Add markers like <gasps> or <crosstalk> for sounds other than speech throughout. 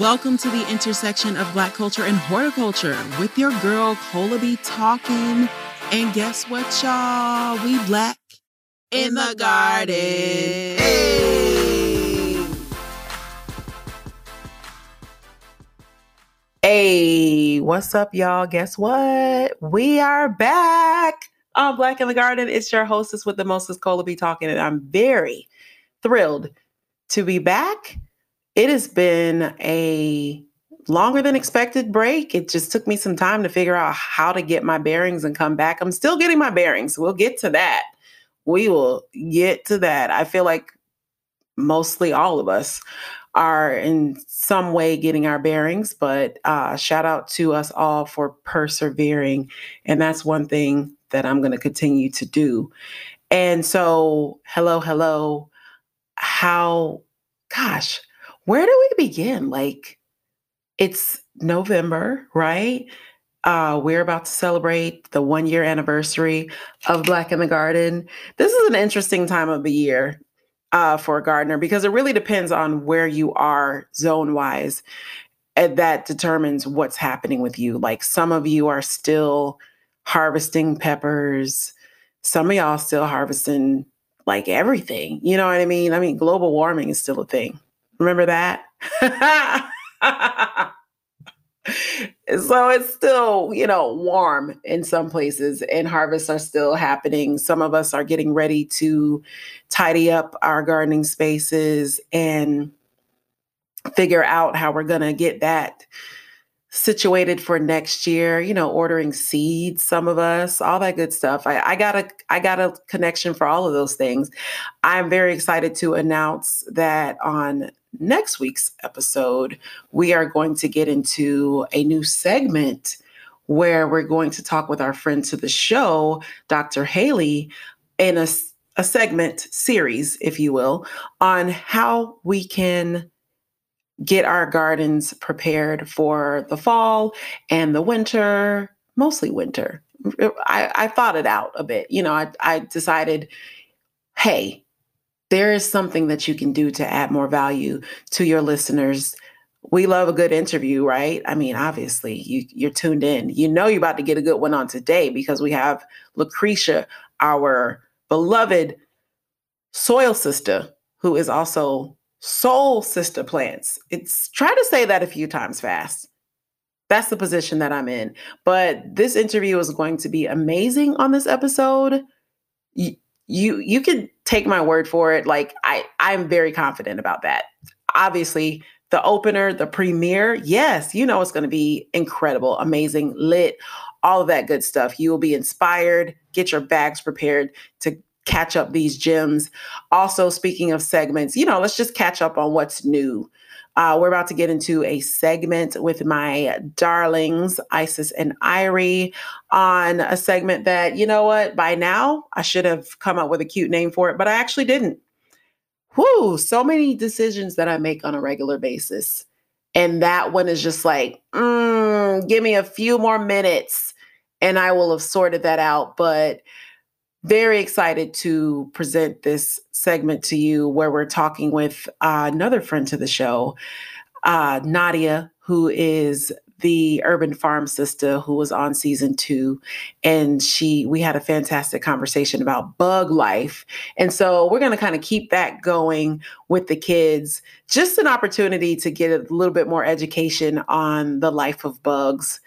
Welcome to the intersection of Black culture and horticulture with your girl Cola B talking. And guess what, y'all? We black in the garden. Hey. Hey, what's up, y'all? Guess what? We are back on Black in the Garden. It's your hostess with the mostest, Cola B talking, and I'm very thrilled to be back it has been a longer than expected break. It just took me some time to figure out how to get my bearings and come back. I'm still getting my bearings. We'll get to that. We will get to that. I feel like mostly all of us are in some way getting our bearings, but uh, shout out to us all for persevering. And that's one thing that I'm going to continue to do. And so, hello, hello. How, gosh, where do we begin? Like, it's November, right? Uh, we're about to celebrate the one year anniversary of Black in the Garden. This is an interesting time of the year uh, for a gardener because it really depends on where you are zone wise. And that determines what's happening with you. Like some of you are still harvesting peppers, some of y'all still harvesting like everything. You know what I mean? I mean, global warming is still a thing. Remember that? <laughs> so it's still, you know, warm in some places and harvests are still happening. Some of us are getting ready to tidy up our gardening spaces and figure out how we're going to get that situated for next year you know ordering seeds some of us all that good stuff I, I got a i got a connection for all of those things i'm very excited to announce that on next week's episode we are going to get into a new segment where we're going to talk with our friend to the show dr haley in a, a segment series if you will on how we can get our gardens prepared for the fall and the winter, mostly winter. I, I thought it out a bit. You know, I, I decided, hey, there is something that you can do to add more value to your listeners. We love a good interview, right? I mean, obviously, you, you're tuned in. You know you're about to get a good one on today because we have Lucretia, our beloved soil sister, who is also soul sister plants. It's try to say that a few times fast. That's the position that I'm in. But this interview is going to be amazing on this episode. You you, you can take my word for it. Like I I'm very confident about that. Obviously, the opener, the premiere, yes, you know it's going to be incredible, amazing, lit, all of that good stuff. You will be inspired. Get your bags prepared to catch up these gems. Also, speaking of segments, you know, let's just catch up on what's new. Uh, we're about to get into a segment with my darlings, Isis and Irie, on a segment that, you know what, by now I should have come up with a cute name for it, but I actually didn't. Whoo, so many decisions that I make on a regular basis. And that one is just like, mm, give me a few more minutes and I will have sorted that out. But very excited to present this segment to you where we're talking with uh, another friend to the show, uh, Nadia, who is the urban farm sister who was on season two. And she we had a fantastic conversation about bug life. And so we're going to kind of keep that going with the kids. Just an opportunity to get a little bit more education on the life of bugs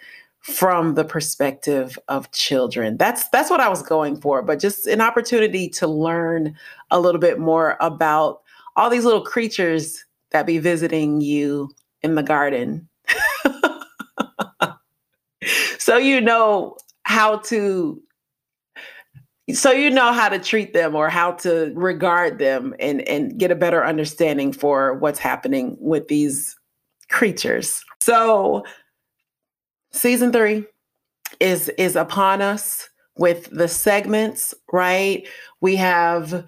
from the perspective of children. That's that's what I was going for, but just an opportunity to learn a little bit more about all these little creatures that be visiting you in the garden. <laughs> so you know how to so you know how to treat them or how to regard them and and get a better understanding for what's happening with these creatures. So season three is is upon us with the segments right? We have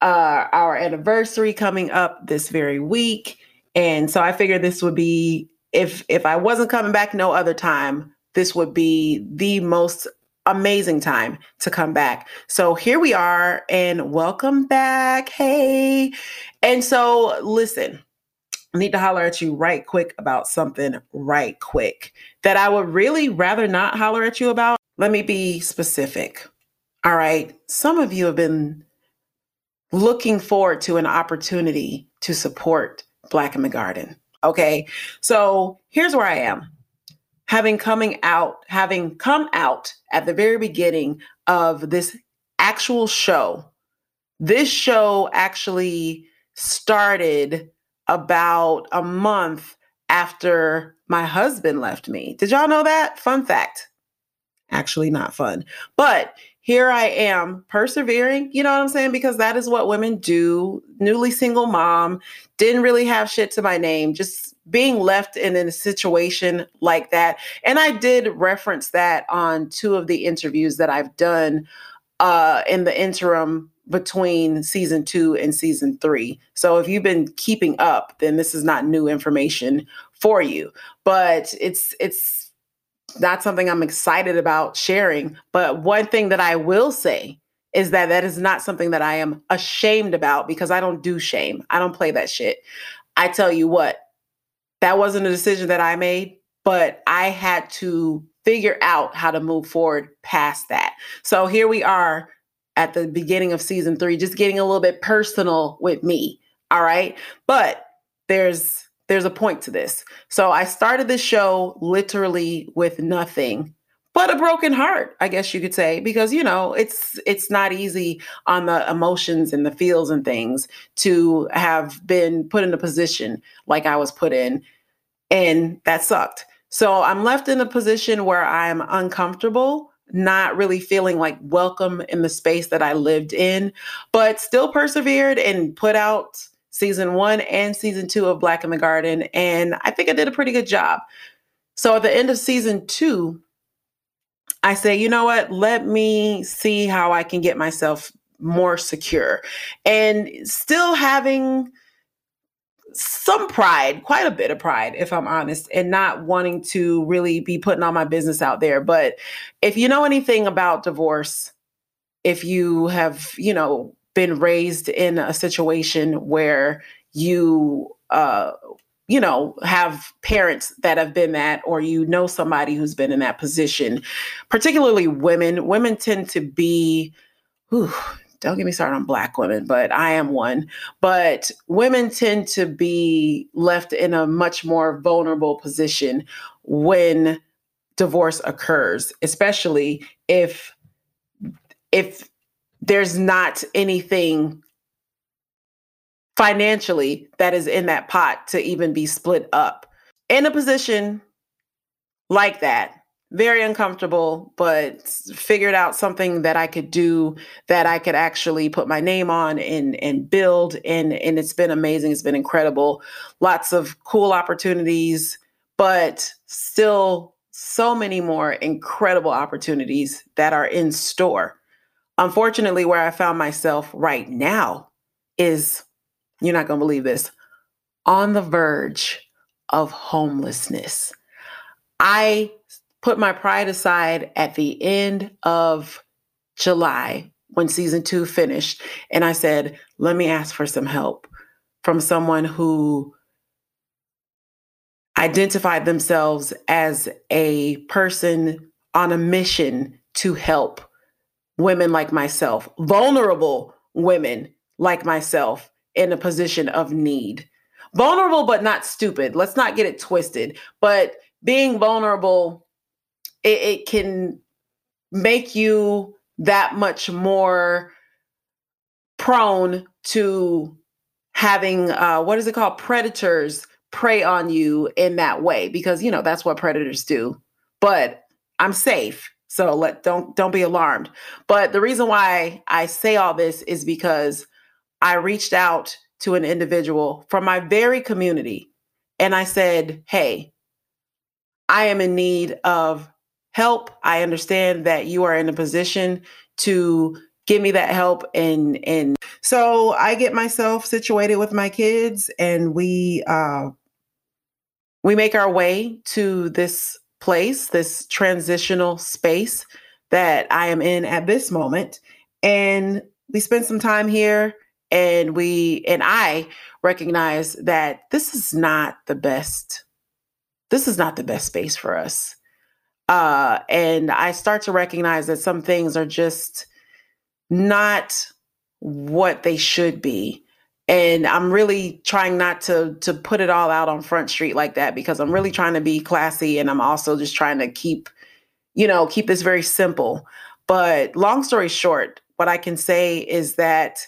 uh our anniversary coming up this very week. And so i figured this would be if if i wasn't coming back no other time this would be the most amazing time to come back. So here we are and welcome back. Hey. And so listen I need to holler at you right quick about something right quick that I would really rather not holler at you about. Let me be specific. All right. Some of you have been looking forward to an opportunity to support Black in the Garden. Okay. So here's where I am. Having coming out, having come out at the very beginning of this actual show, this show actually started about a month after my husband left me. Did y'all know that? Fun fact. Actually, not fun. But here I am persevering, you know what I'm saying? Because that is what women do. Newly single mom, didn't really have shit to my name, just being left in a situation like that. And I did reference that on two of the interviews that I've done uh, in the interim between season two and season three. So if you've been keeping up, then this is not new information for you. But it's it's not something I'm excited about sharing. But one thing that I will say is that that is not something that I am ashamed about because I don't do shame. I don't play that shit. I tell you what, that wasn't a decision that I made, but I had to figure out how to move forward past that. So here we are at the beginning of season three, just getting a little bit personal with me. All right. But there's there's a point to this. So I started the show literally with nothing but a broken heart i guess you could say because you know it's it's not easy on the emotions and the feels and things to have been put in a position like i was put in and that sucked so i'm left in a position where i'm uncomfortable not really feeling like welcome in the space that i lived in but still persevered and put out season one and season two of Black in the Garden. And I think I did a pretty good job. So at the end of season two, I say, you know what? Let me see how I can get myself more secure and still having some pride, quite a bit of pride, if I'm honest, and not wanting to really be putting all my business out there. But if you know anything about divorce, if you have, you know, been raised in a situation where you uh, you know have parents that have been that or you know somebody who's been in that position particularly women women tend to be whew, don't get me started on black women but i am one but women tend to be left in a much more vulnerable position when divorce occurs especially if if there's not anything financially that is in that pot to even be split up. In a position like that, very uncomfortable, but figured out something that I could do that I could actually put my name on and and build and and it's been amazing. It's been incredible. Lots of cool opportunities, but still so many more incredible opportunities that are in store. Unfortunately, where I found myself right now is, you're not going to believe this, on the verge of homelessness. I put my pride aside at the end of July when season two finished. And I said, let me ask for some help from someone who identified themselves as a person on a mission to help women like myself, vulnerable women like myself in a position of need. Vulnerable, but not stupid. Let's not get it twisted. But being vulnerable, it, it can make you that much more prone to having uh, what is it called predators prey on you in that way because you know that's what predators do but i'm safe so let don't don't be alarmed. But the reason why I say all this is because I reached out to an individual from my very community and I said, "Hey, I am in need of help. I understand that you are in a position to give me that help and and so I get myself situated with my kids and we uh we make our way to this place, this transitional space that I am in at this moment. And we spend some time here and we and I recognize that this is not the best this is not the best space for us. Uh, and I start to recognize that some things are just not what they should be. And I'm really trying not to to put it all out on Front Street like that because I'm really trying to be classy and I'm also just trying to keep, you know, keep this very simple. But long story short, what I can say is that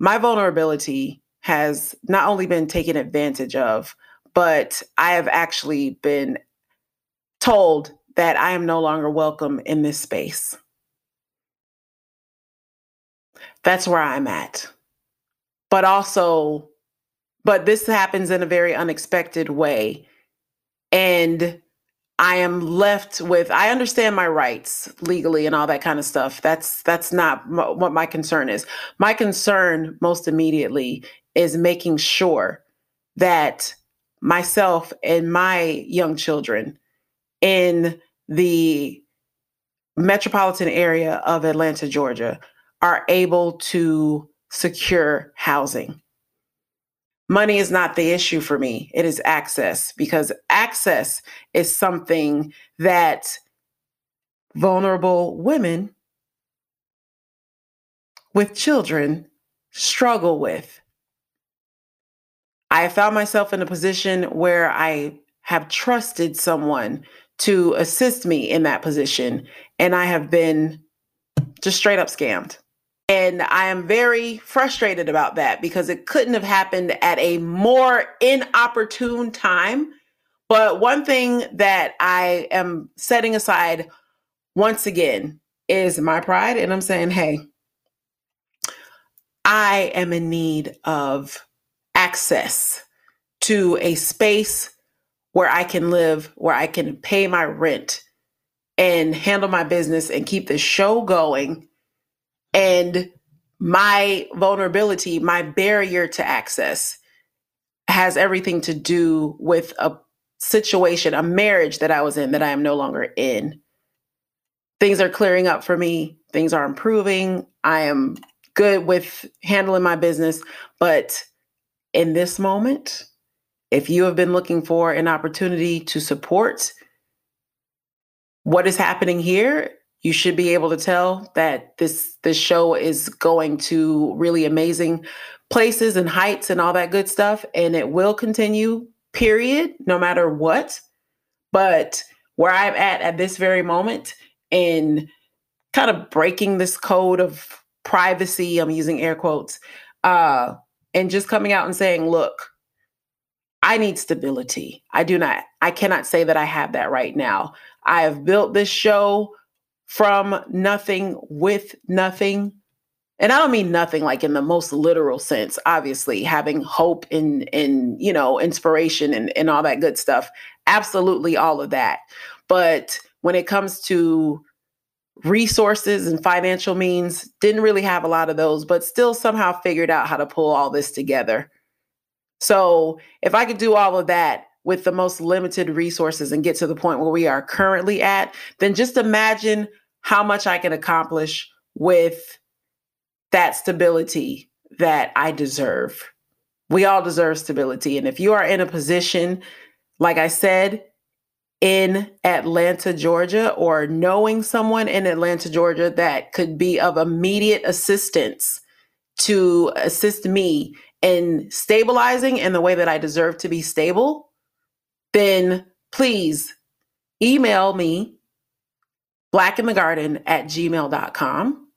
my vulnerability has not only been taken advantage of, but I have actually been told that I am no longer welcome in this space. That's where I'm at. But also, but this happens in a very unexpected way. And I am left with I understand my rights legally and all that kind of stuff. That's that's not m- what my concern is. My concern most immediately is making sure that myself and my young children in the metropolitan area of Atlanta, Georgia, are able to secure housing. Money is not the issue for me, it is access because access is something that vulnerable women with children struggle with. I found myself in a position where I have trusted someone to assist me in that position, and I have been just straight up scammed. And I am very frustrated about that because it couldn't have happened at a more inopportune time. But one thing that I am setting aside once again is my pride. And I'm saying, hey, I am in need of access to a space where I can live, where I can pay my rent and handle my business and keep the show going. And my vulnerability, my barrier to access has everything to do with a situation, a marriage that I was in that I am no longer in. Things are clearing up for me, things are improving. I am good with handling my business, but in this moment, if you have been looking for an opportunity to support what is happening here, you should be able to tell that this this show is going to really amazing places and heights and all that good stuff and it will continue period no matter what. But where i'm at at this very moment in kind of breaking this code of privacy i'm using air quotes uh and just coming out and saying, look, I need stability. I do not, I cannot say that I have that right now. I have built this show from nothing with nothing. And I don't mean nothing like in the most literal sense, obviously, having hope and and you know, inspiration and, and all that good stuff. Absolutely all of that. But when it comes to resources and financial means. Didn't really have a lot of those, but still somehow figured out how to pull all this together. So, if I could do all of that with the most limited resources and get to the point where we are currently at, then just imagine how much I can accomplish with that stability that I deserve. We all deserve stability. And if you are in a position, like I said, in Atlanta, Georgia, or knowing someone in Atlanta, Georgia that could be of immediate assistance to assist me in stabilizing in the way that I deserve to be stable, then please email me blackinthegarden at gmail.com.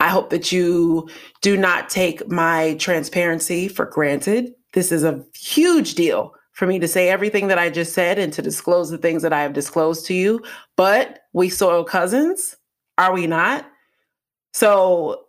I hope that you do not take my transparency for granted. This is a huge deal for me to say everything that I just said and to disclose the things that I have disclosed to you. But we soil cousins, are we not? So,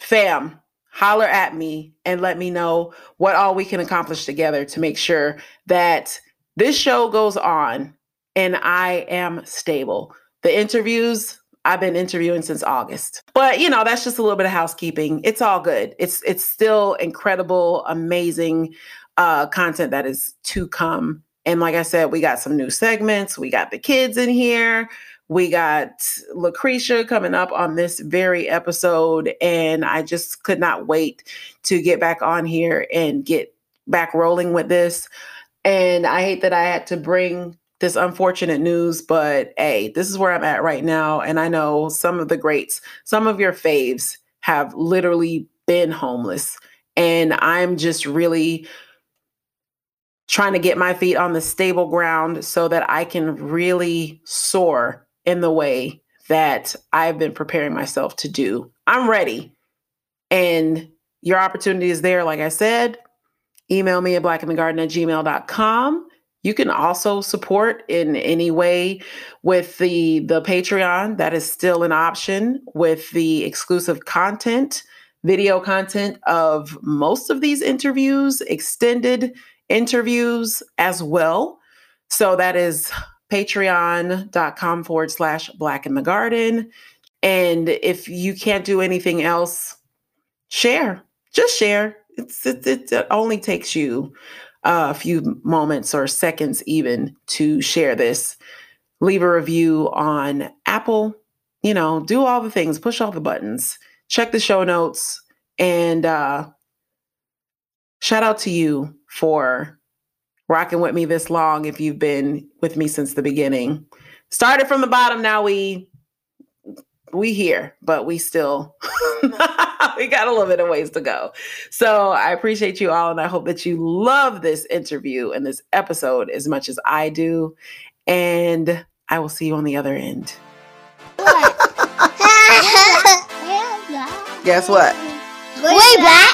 fam, holler at me and let me know what all we can accomplish together to make sure that this show goes on and I am stable. The interviews, I've been interviewing since August. But you know, that's just a little bit of housekeeping. It's all good. It's it's still incredible, amazing uh, content that is to come. And like I said, we got some new segments. We got the kids in here. We got Lucretia coming up on this very episode, and I just could not wait to get back on here and get back rolling with this. And I hate that I had to bring this unfortunate news, but hey, this is where I'm at right now. And I know some of the greats, some of your faves have literally been homeless. And I'm just really trying to get my feet on the stable ground so that I can really soar in the way that I've been preparing myself to do. I'm ready. And your opportunity is there, like I said. Email me at blackinthegarden at gmail.com. You can also support in any way with the the Patreon. That is still an option with the exclusive content, video content of most of these interviews, extended interviews as well. So that is patreon.com forward slash black in the garden. And if you can't do anything else, share, just share. It's, it, it only takes you a few moments or seconds even to share this. Leave a review on Apple, you know, do all the things, push all the buttons, check the show notes, and uh, shout out to you for rocking with me this long if you've been with me since the beginning. Started from the bottom, now we we here, but we still <laughs> we got a little bit of ways to go. So I appreciate you all, and I hope that you love this interview and this episode as much as I do. And I will see you on the other end. <laughs> Guess what? Way back in the garden.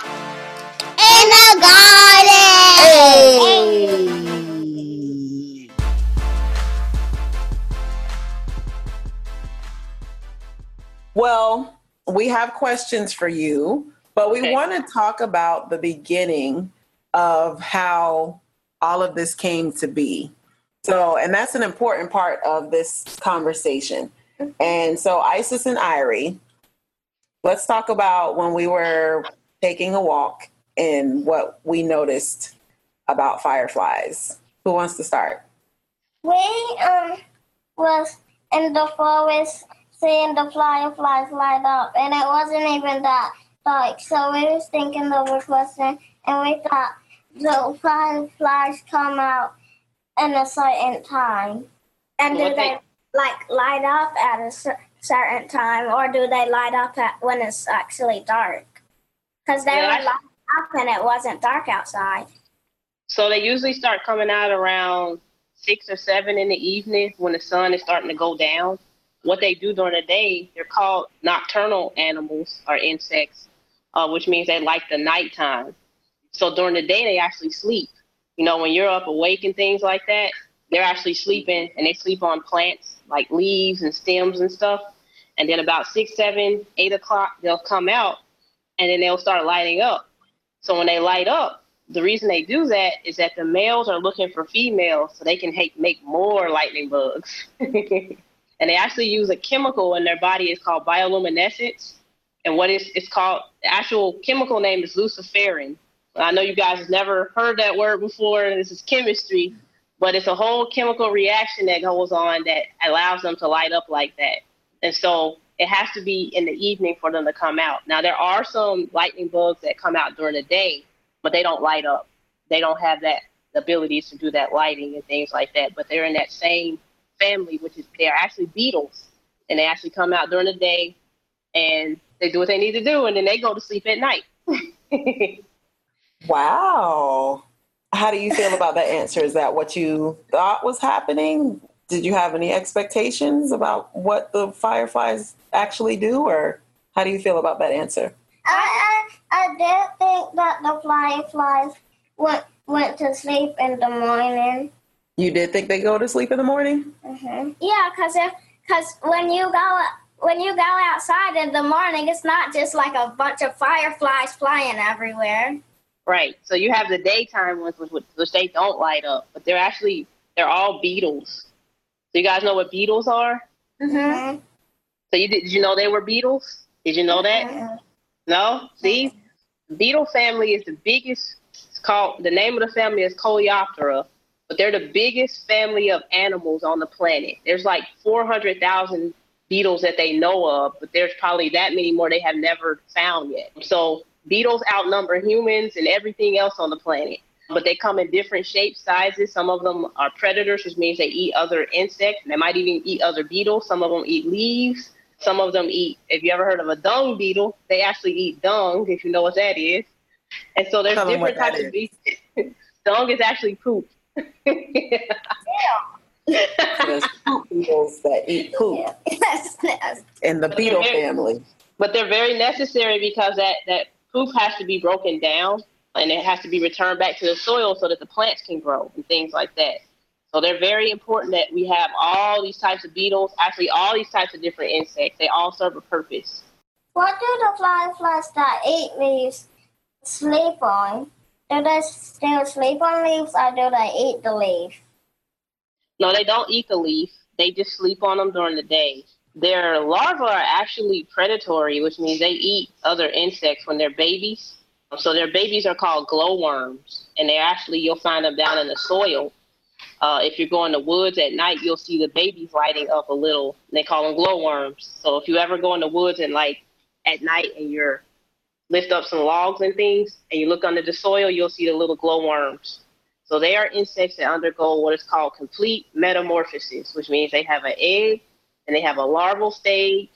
Hey. Well, we have questions for you, but we Okay. want to talk about the beginning of how all of this came to be. So, and that's an important part of this conversation. And so, Isis and Irie, let's talk about when we were taking a walk and what we noticed about fireflies. Who wants to start? We um was in the forest seeing the fireflies light up, and it wasn't even that dark. So we was thinking of a question, and we thought the fireflies come out in a certain time, and do they like light up at a certain time, or do they light up at when it's actually dark? Because they Yeah, were lighting up, and it wasn't dark outside. So they usually start coming out around six or seven in the evening when the sun is starting to go down. What they do during the day, they're called nocturnal animals or insects, uh, which means they like the nighttime. So during the day, they actually sleep. You know, when you're up awake and things like that, they're actually sleeping and they sleep on plants like leaves and stems and stuff. And then about six, seven, eight o'clock, they'll come out and then they'll start lighting up. So when they light up, the reason they do that is that the males are looking for females so they can make more lightning bugs. <laughs> and they actually use a chemical in their body. It's called bioluminescence. And what is it's called, the actual chemical name is luciferin. I know you guys have never heard that word before. This is chemistry, but it's a whole chemical reaction that goes on that allows them to light up like that. And so it has to be in the evening for them to come out. Now, there are some lightning bugs that come out during the day, but they don't light up. They don't have that abilities to do that lighting and things like that. But they're in that same family, which is they're actually beetles, and they actually come out during the day and they do what they need to do, and then they go to sleep at night. Wow. How do you feel about that answer? Is that what you thought was happening? Did you have any expectations about what the fireflies actually do, or how do you feel about that answer? I, I I did think that the fireflies went went to sleep in the morning. You did think they go to sleep in the morning? hmm Yeah, cause if cause when you go when you go outside in the morning, it's not just like a bunch of fireflies flying everywhere. right. So you have the daytime ones, which, which they don't light up, but they're actually they're all beetles. So you guys know what beetles are? Mm-hmm. So you did, did you know they were beetles? Did you know that? No? See? Beetle family is the biggest it's called the name of the family is Coleoptera, but they're the biggest family of animals on the planet. There's like 400,000 beetles that they know of, but there's probably that many more they have never found yet. So beetles outnumber humans and everything else on the planet. But they come in different shapes, sizes. Some of them are predators, which means they eat other insects. They might even eat other beetles. Some of them eat leaves. Some of them eat, if you ever heard of a dung beetle, they actually eat dung, if you know what that is. And so there's Tell 'em different types of beetles. <laughs> dung is actually poop. <laughs> There's poop beetles that eat poop <laughs> That's nasty. in the beetle family. but they're very necessary because that, that poop has to be broken down and it has to be returned back to the soil so that the plants can grow and things like that. So they're very important that we have all these types of beetles, actually all these types of different insects. They all serve a purpose. What do the fireflies that eat leaves sleep on? Do they still sleep on leaves or do they eat the leaf? No, they don't eat the leaf. They just sleep on them during the day. Their larvae are actually predatory, which means they eat other insects when they're babies. So their babies are called glowworms, and they actually you'll find them down in the soil. Uh, if you go in the woods at night, you'll see the babies lighting up a little. They call them glowworms. So if you ever go in the woods and like at night and you're lift up some logs and things, and you look under the soil, you'll see the little glowworms. So they are insects that undergo what is called complete metamorphosis, which means they have an egg, and they have a larval stage,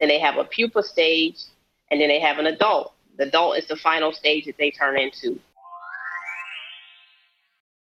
and they have a pupa stage, and then they have an adult. The adult is the final stage that they turn into.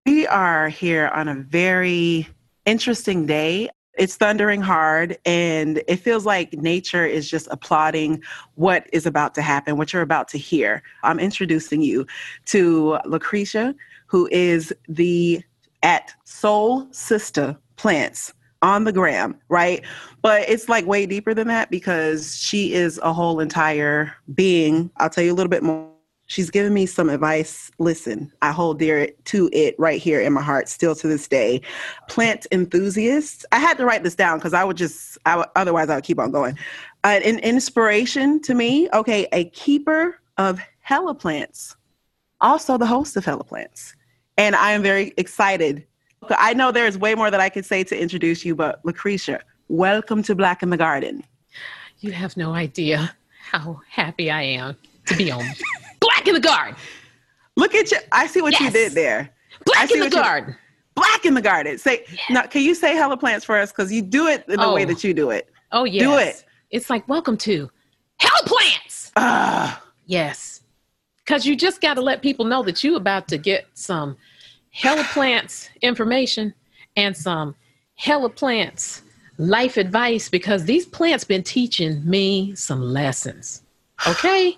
We are here on a very interesting day. It's thundering hard, and it feels like nature is just applauding what is about to happen, what you're about to hear. I'm introducing you to Lucretia, who is the at Soul Sister Plants on the gram, right? But it's like way deeper than that because she is a whole entire being. I'll tell you a little bit more. She's given me some advice. Listen, I hold dear to it right here in my heart, still to this day. Plant enthusiasts. I had to write this down because I would just, I would, otherwise, I would keep on going. Uh, an inspiration to me. Okay, a keeper of hella plants, also the host of hella plants, and I am very excited. I know there's way more that I could say to introduce you, but Lucretia, welcome to Black in the Garden. You have no idea how happy I am to be on <laughs> Black in the Garden. Look at you. I see what you did there. Black in the you- Garden. Black in the Garden. Say, Yeah. now, can you say hella plants for us? Because you do it in the way Oh. that you do it. Oh, yes. Do it. It's like, welcome to Hell Plants. Ah, Yes. Because you just got to let people know that you about to get some Hella <sighs> Plants information and some Hella Plants life advice because these plants been teaching me some lessons. Okay?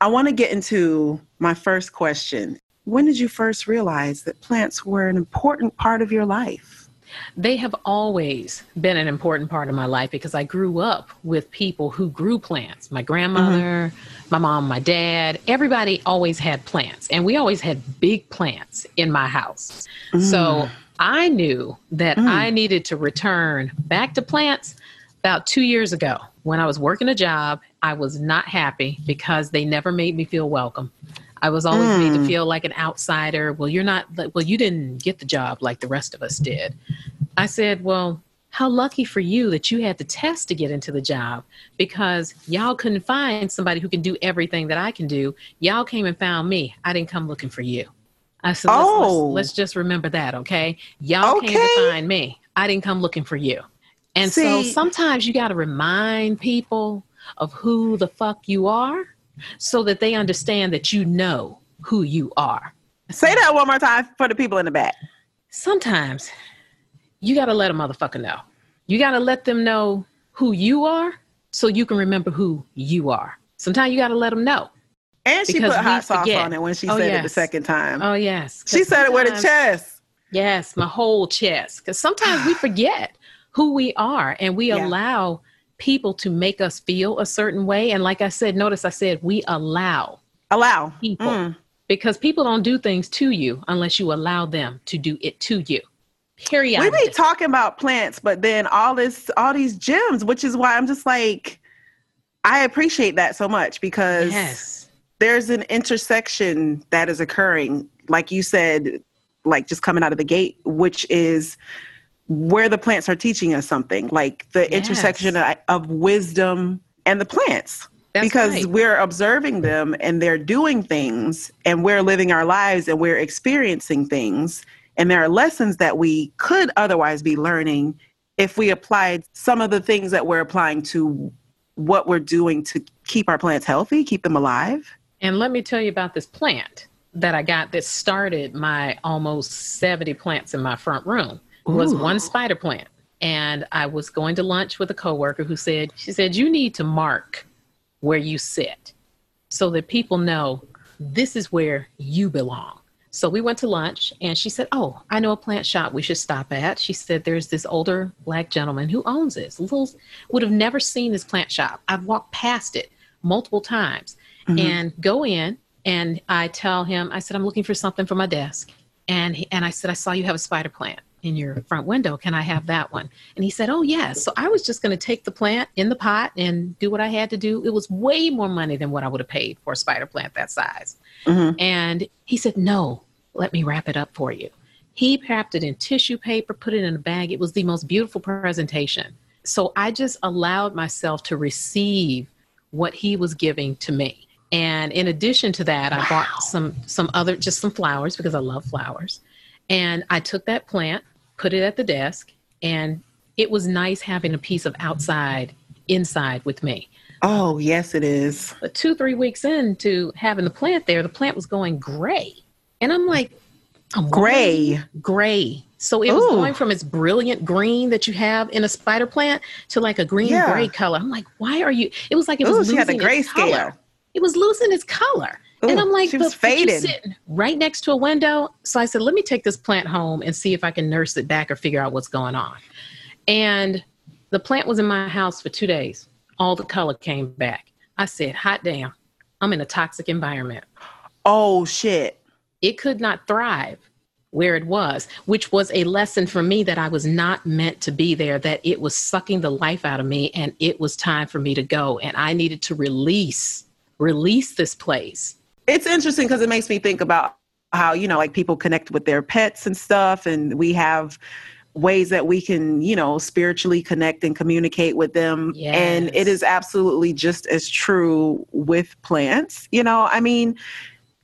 I want to get into my first question. When did you first realize that plants were an important part of your life? They have always been an important part of my life because I grew up with people who grew plants. My grandmother, my mom, my dad, everybody always had plants, and we always had big plants in my house. So I knew that Mm. I needed to return back to plants about two years ago when I was working a job. I was not happy because they never made me feel welcome. I was always made to Mm. feel like an outsider. Well, you're not, well, you didn't get the job like the rest of us did. I said, Well, how lucky for you that you had the test to get into the job because y'all couldn't find somebody who can do everything that I can do. Y'all came and found me. I didn't come looking for you. I said, let's, let's- Oh. let's, just remember that, okay? Y'all came Okay. to find me. I didn't come looking for you. And so sometimes you got to remind people of who the fuck you are so that they understand that you know who you are. Say that one more time for the people in the back. sometimes you got to let a motherfucker know. You got to let them know who you are so you can remember who you are. Sometimes you got to let them know. And she put hot sauce forget. on it when she Oh, said it the second time. Oh, yes. she said it with a chest. Yes, my whole chest. Because sometimes we forget who we are and we Yeah. allow people to make us feel a certain way. And like I said, notice I said we allow Allow. people Mm. because people don't do things to you unless you allow them to do it to you. Period. We be talking about plants, but then all this, all these gems, which is why I'm just like, I appreciate that so much because yes. there's an intersection that is occurring. Like you said, like just coming out of the gate, which is where the plants are teaching us something, like the Yes. intersection of, wisdom and the plants. That's because right. we're observing them and they're doing things and we're living our lives and we're experiencing things. And there are lessons that we could otherwise be learning if we applied some of the things that we're applying to what we're doing to keep our plants healthy, keep them alive. And let me tell you about this plant that I got that started my almost 70 plants in my front room. Was Ooh. one spider plant. And I was going to lunch with a coworker who said, she said, you need to mark where you sit so that people know this is where you belong. So we went to lunch and she said, Oh, I know a plant shop we should stop at. She said, There's this older black gentleman who owns this. Little, would have never seen this plant shop. I've walked past it multiple times Mhm. and go in and I tell him, I said, I'm looking for something for my desk. And, he, and I said, I saw you have a spider plant in your front window. Can I have that one? And he said, Oh, yes. So I was just going to take the plant in the pot and do what I had to do. It was way more money than what I would have paid for a spider plant that size. Mhm. And he said, No, let me wrap it up for you. He wrapped it in tissue paper, put it in a bag. It was the most beautiful presentation. So I just allowed myself to receive what he was giving to me. And in addition to that, I bought some some other just some flowers because I love flowers. And I took that plant, put it at the desk, and it was nice having a piece of outside inside with me. Oh, yes, it is. But two, three weeks into having the plant there, the plant was going gray. And I'm like, I'm Gray. gray. So it was going from its brilliant green that you have in a spider plant to like a green Yeah. gray color. I'm like, why are you? It was like it Ooh, was the losing its color. It was losing its color. And I'm like, she was fading. sitting right next to a window. So I said, let me take this plant home and see if I can nurse it back or figure out what's going on. And the plant was in my house for two days. All the color came back. I said, hot damn, I'm in a toxic environment Oh, shit. it could not thrive where it was, which was a lesson for me that I was not meant to be there, that it was sucking the life out of me and it was time for me to go. And I needed to release, release this place. It's interesting because it makes me think about how, you know, like people connect with their pets and stuff, and we have ways that we can, you know, spiritually connect and communicate with them. And it is absolutely just as true with plants. You know, I mean,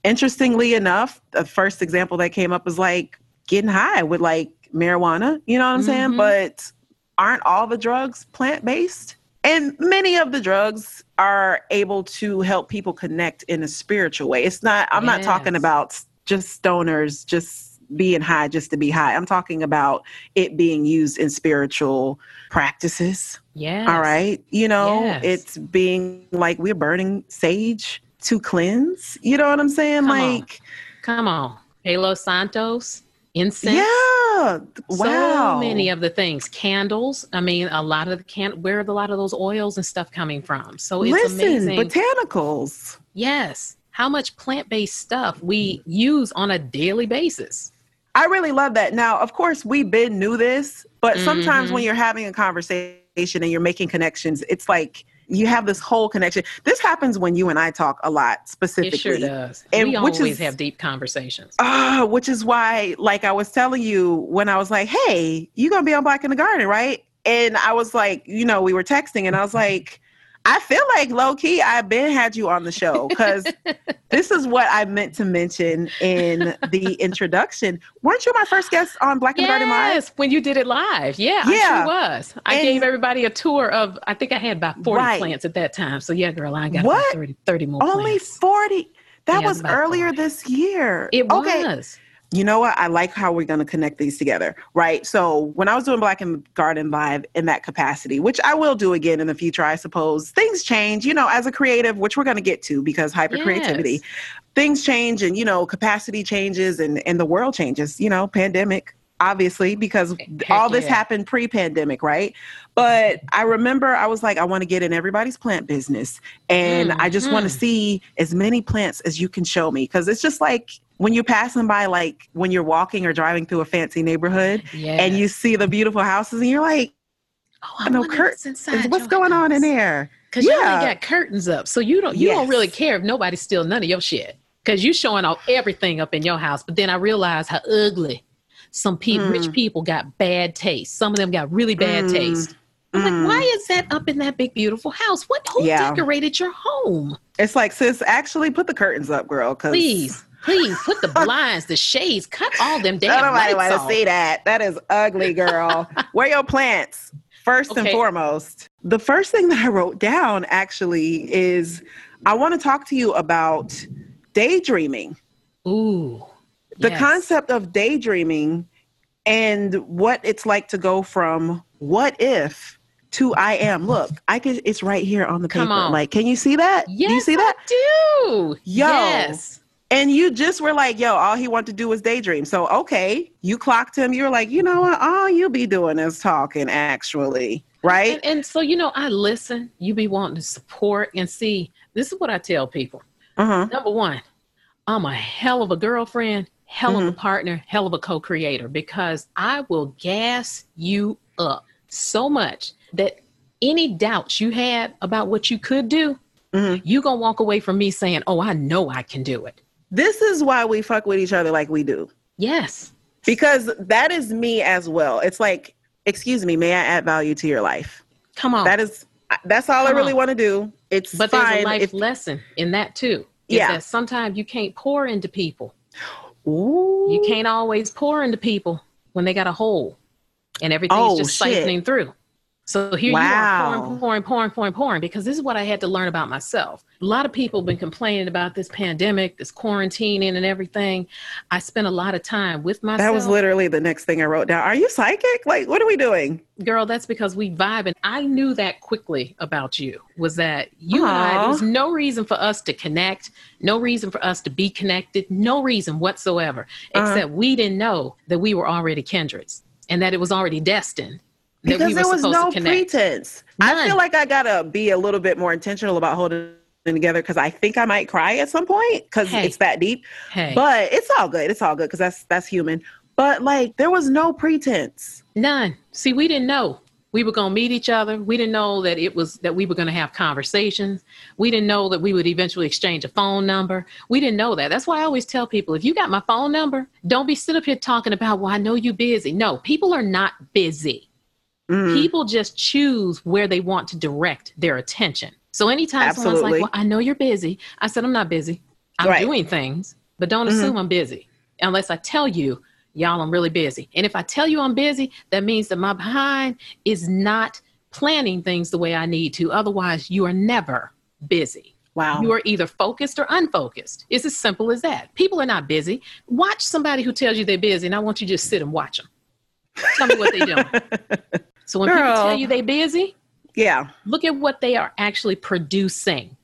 interestingly enough, the first example that came up was like getting high with like marijuana, you know what I'm saying? Mhm. But aren't all the drugs plant based? And many of the drugs are able to help people connect in a spiritual way. It's not, I'm not talking about just stoners just being high just to be high. I'm talking about it being used in spiritual practices. Yeah. All right. You know, Yes. it's being like we're burning sage to cleanse. You know what I'm saying? Come on. like, Come on. Palo Santos, incense. yeah. Wow. So many of the things, candles. I mean, a lot of the can. Where are a lot of those oils and stuff coming from? So it's Listen, amazing. botanicals. yes, how much plant-based stuff we use on a daily basis. I really love that. Now, of course, we've been knew this, but sometimes Mhm. when you're having a conversation and you're making connections, it's like you have this whole connection. This happens when you and I talk a lot specifically. It sure does. And we which always is- have deep conversations. Ah, which is why, like I was telling you when I was like, "Hey, you gonna be on Black in the Garden, right?" And I was like, you know, we were texting, and I was like, "I feel like low key, I've been had you on the show because <laughs> this is what I meant to mention in the introduction. Weren't you my first guest on Black and Garden Live? Yes, when you did it live. Yeah, I sure was. I And- gave everybody a tour of, I think I had about 40 Right. plants at that time. So, yeah, girl, I got What? about 30, 30 more Only plants. forty. That Yeah, was earlier 40. this year. It okay. was. You know what? I like how we're going to connect these together, right? So when I was doing Black and Garden Live in that capacity, which I will do again in the future, I suppose, things change, you know, as a creative, which we're going to get to because hyper creativity, Yes. things change and, you know, capacity changes and, and the world changes, you know, pandemic, obviously, because Heck all this yeah. happened pre pandemic, right? But I remember I was like, I want to get in everybody's plant business and I just want to Mhm. see as many plants as you can show me because it's just like when you're passing by, like when you're walking or driving through a fancy neighborhood Yeah. and you see the beautiful houses and you're like, oh, I know Kurt- what's going on in there? Because you only got curtains up. So you don't you don't really care if nobody steals none of your shit. because you showing off everything up in your house. But then I realized how ugly some pe- Mm. rich people got bad taste. Some of them got really bad Mm. taste. I'm Mm. like, why is that up in that big beautiful house? What who Yeah. decorated your home? It's like, sis, actually put the curtains up, girl. Cause Please, please put the <laughs> blinds, the shades, cut all them damn nobody want to see that. That is ugly, girl. <laughs> Where your plants? First and foremost. The first thing that I wrote down actually is I want to talk to you about daydreaming. Ooh. The yes. concept of daydreaming and what it's like to go from what if to I am. Look, I could it's right here on the Come paper. on. Like, can you see that? Yes, Do you see that? I do. Yo. Yes. And you just were like, yo, all he wanted to do was daydream. So, okay, you clocked him. You were like, you know what? All you be doing is talking, actually. Right? And, and so, you know, I listen. You be wanting to support and see. This is what I tell people. Uh-huh. Number one, I'm a hell of a girlfriend, hell Mm-hmm. of a partner, hell of a co creator because I will gas you up so much that any doubts you had about what you could do, Mhm. you going to walk away from me saying, Oh, I know I can do it. This is why we fuck with each other like we do. Yes. Because that is me as well. It's like, excuse me, may I add value to your life? Come on. That is that's all I really on. want to do. It's but fine. there's a life if- lesson in that too. Yeah. that sometimes you can't pour into people. Ooh. You can't always pour into people when they got a hole and everything's Oh, just shit. siphoning through. So here you are pouring, pouring, pouring, pouring, pouring, because this is what I had to learn about myself. A lot of people have been complaining about this pandemic, this quarantining and everything. I spent a lot of time with myself. That was literally the next thing I wrote down. Are you psychic? Like, what are we doing? Girl, that's because we vibe. And I knew that quickly about you was that you and I, there was no reason for us to connect, no reason for us to be connected, no reason whatsoever, Uh-huh. except we didn't know that we were already kindreds and that it was already destined Because we there was no pretense. I feel like I gotta be a little bit more intentional about holding it together because I think I might cry at some point because Hey. it's that deep. Hey, But it's all good. It's all good because that's that's human. But like, there was no pretense. none. See, we didn't know we were going to meet each other. We didn't know that it was that we were going to have conversations. We didn't know that we would eventually exchange a phone number. We didn't know that. That's why I always tell people if you got my phone number, don't be sitting up here talking about, well, I know you're busy. No, people are not busy. Mhm. People just choose where they want to direct their attention. So anytime someone's like, well, I know you're busy, I said, I'm not busy. I'm Right. doing things, but don't Mhm. assume I'm busy unless I tell you, y'all, I'm really busy. And if I tell you I'm busy, that means that my behind is not planning things the way I need to. Otherwise, you are never busy. Wow. You are either focused or unfocused. It's as simple as that. People are not busy. Watch somebody who tells you they're busy, and I want you to just sit and watch them. Tell me what they're doing. <laughs> So when people tell you they're busy, yeah. look at what they are actually producing.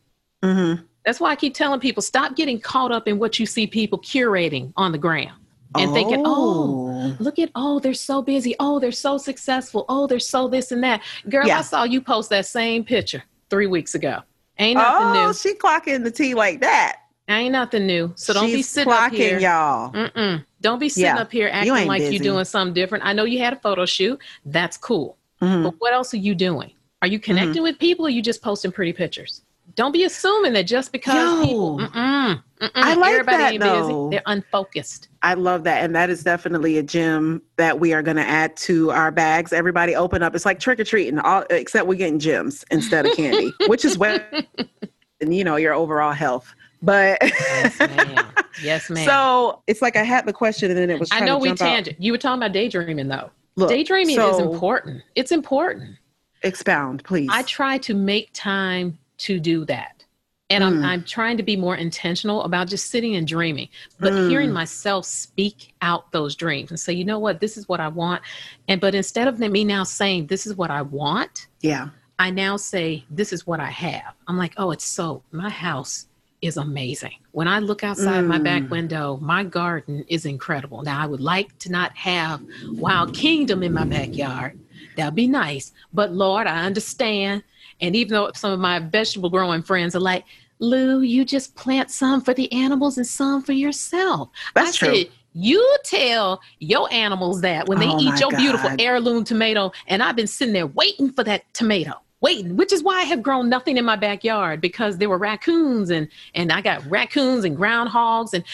hmm That's why I keep telling people stop getting caught up in what you see people curating on the gram and thinking, oh, look at, oh, they're so busy. Oh, they're so successful. Oh, they're so this and that. Girl, Yeah. I saw you post that same picture three weeks ago. Ain't nothing oh, new. she clocking the tea like that. I ain't nothing new. So don't be She's sitting up here. y'all. Mm-mm. Don't be sitting Yeah. up here acting ain't like busy. you're doing something different. I know you had a photo shoot. That's cool. Mhm. But what else are you doing? Are you connecting with people or are you just posting pretty pictures? Don't be assuming that just because Yo. people, mm-mm, mm-mm, I like everybody that, busy. They're unfocused. I love that. And that is definitely a gem that we are going to add to our bags. Everybody open up. It's like trick or treating, all except we're getting gems instead of candy, <laughs> which is what, and you know, your overall health. But Yes, ma'am. Yes, <laughs> ma'am. so it's like I had the question and then it was. I know we jump out. tangent. You were talking about daydreaming though. Look, daydreaming is important. It's important. Expound, please. I try to make time to do that. And I'm, Mm. I'm trying to be more intentional about just sitting and dreaming, but Mm. hearing myself speak out those dreams and say, you know what, this is what I want. And but instead of me now saying, this is what I want, yeah. I now say, this is what I have. I'm like, oh, it's so, my house is amazing. When I look outside my back Mm. window, my garden is incredible. Now, I would like to not have Wild Kingdom in my backyard. That'd be nice. But Lord, I understand. And even though some of my vegetable growing friends are like, Lou, you just plant some for the animals and some for yourself. That's I true. said, you tell your animals that when they Oh eat your beautiful heirloom tomato, and I've been sitting there waiting for that tomato. Waiting, which is why I have grown nothing in my backyard because there were raccoons and and I got raccoons and groundhogs and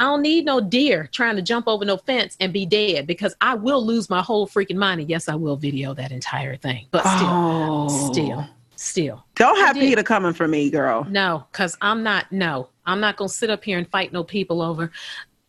I don't need no deer trying to jump over no fence and be dead because I will lose my whole freaking mind. And yes, I will video that entire thing. But still, Oh. still, still. Don't have Peter coming for me, girl. No, because I'm not, no, I'm not going to sit up here and fight no people over.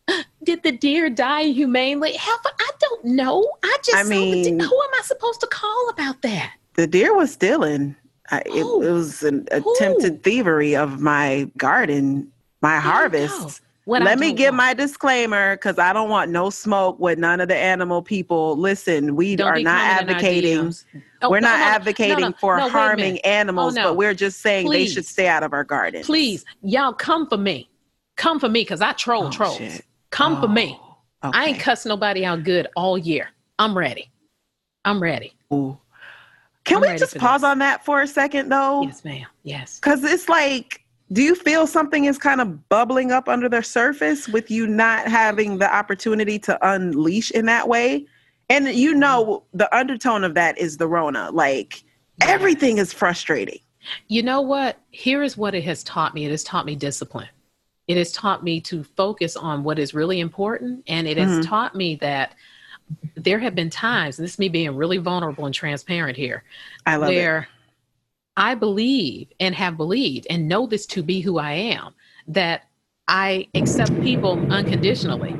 <gasps> Did the deer die humanely? Hell, I don't know. I just I saw the deer. mean- Who am I supposed to call about that? The deer was stealing. I, it, it was an attempted thievery of my garden, my There harvest. Let me give want. my disclaimer because I don't want no smoke with none of the animal people. Listen, we Don't are not coming in our advocating. Oh, we're no, not no, advocating no, for harming animals, Oh, but we're just saying they should stay out of our garden. Please, y'all come for me. Come for me because I troll Oh, trolls. shit. Come for me. Oh, I ain't okay. cussed nobody out good all year. I'm ready. I'm ready. Ooh. Can I'm we just pause on that for a second, though? Yes, ma'am. Yes. Because it's like, do you feel something is kind of bubbling up under the surface with you not having the opportunity to unleash in that way? And you know, the undertone of that is the Rona. Like, everything is frustrating. You know what? Here is what it has taught me. It has taught me discipline. It has taught me to focus on what is really important. And it has Mhm. taught me that there have been times, and this is me being really vulnerable and transparent here, I love it. where I believe and have believed and know this to be who I am, that I accept people unconditionally.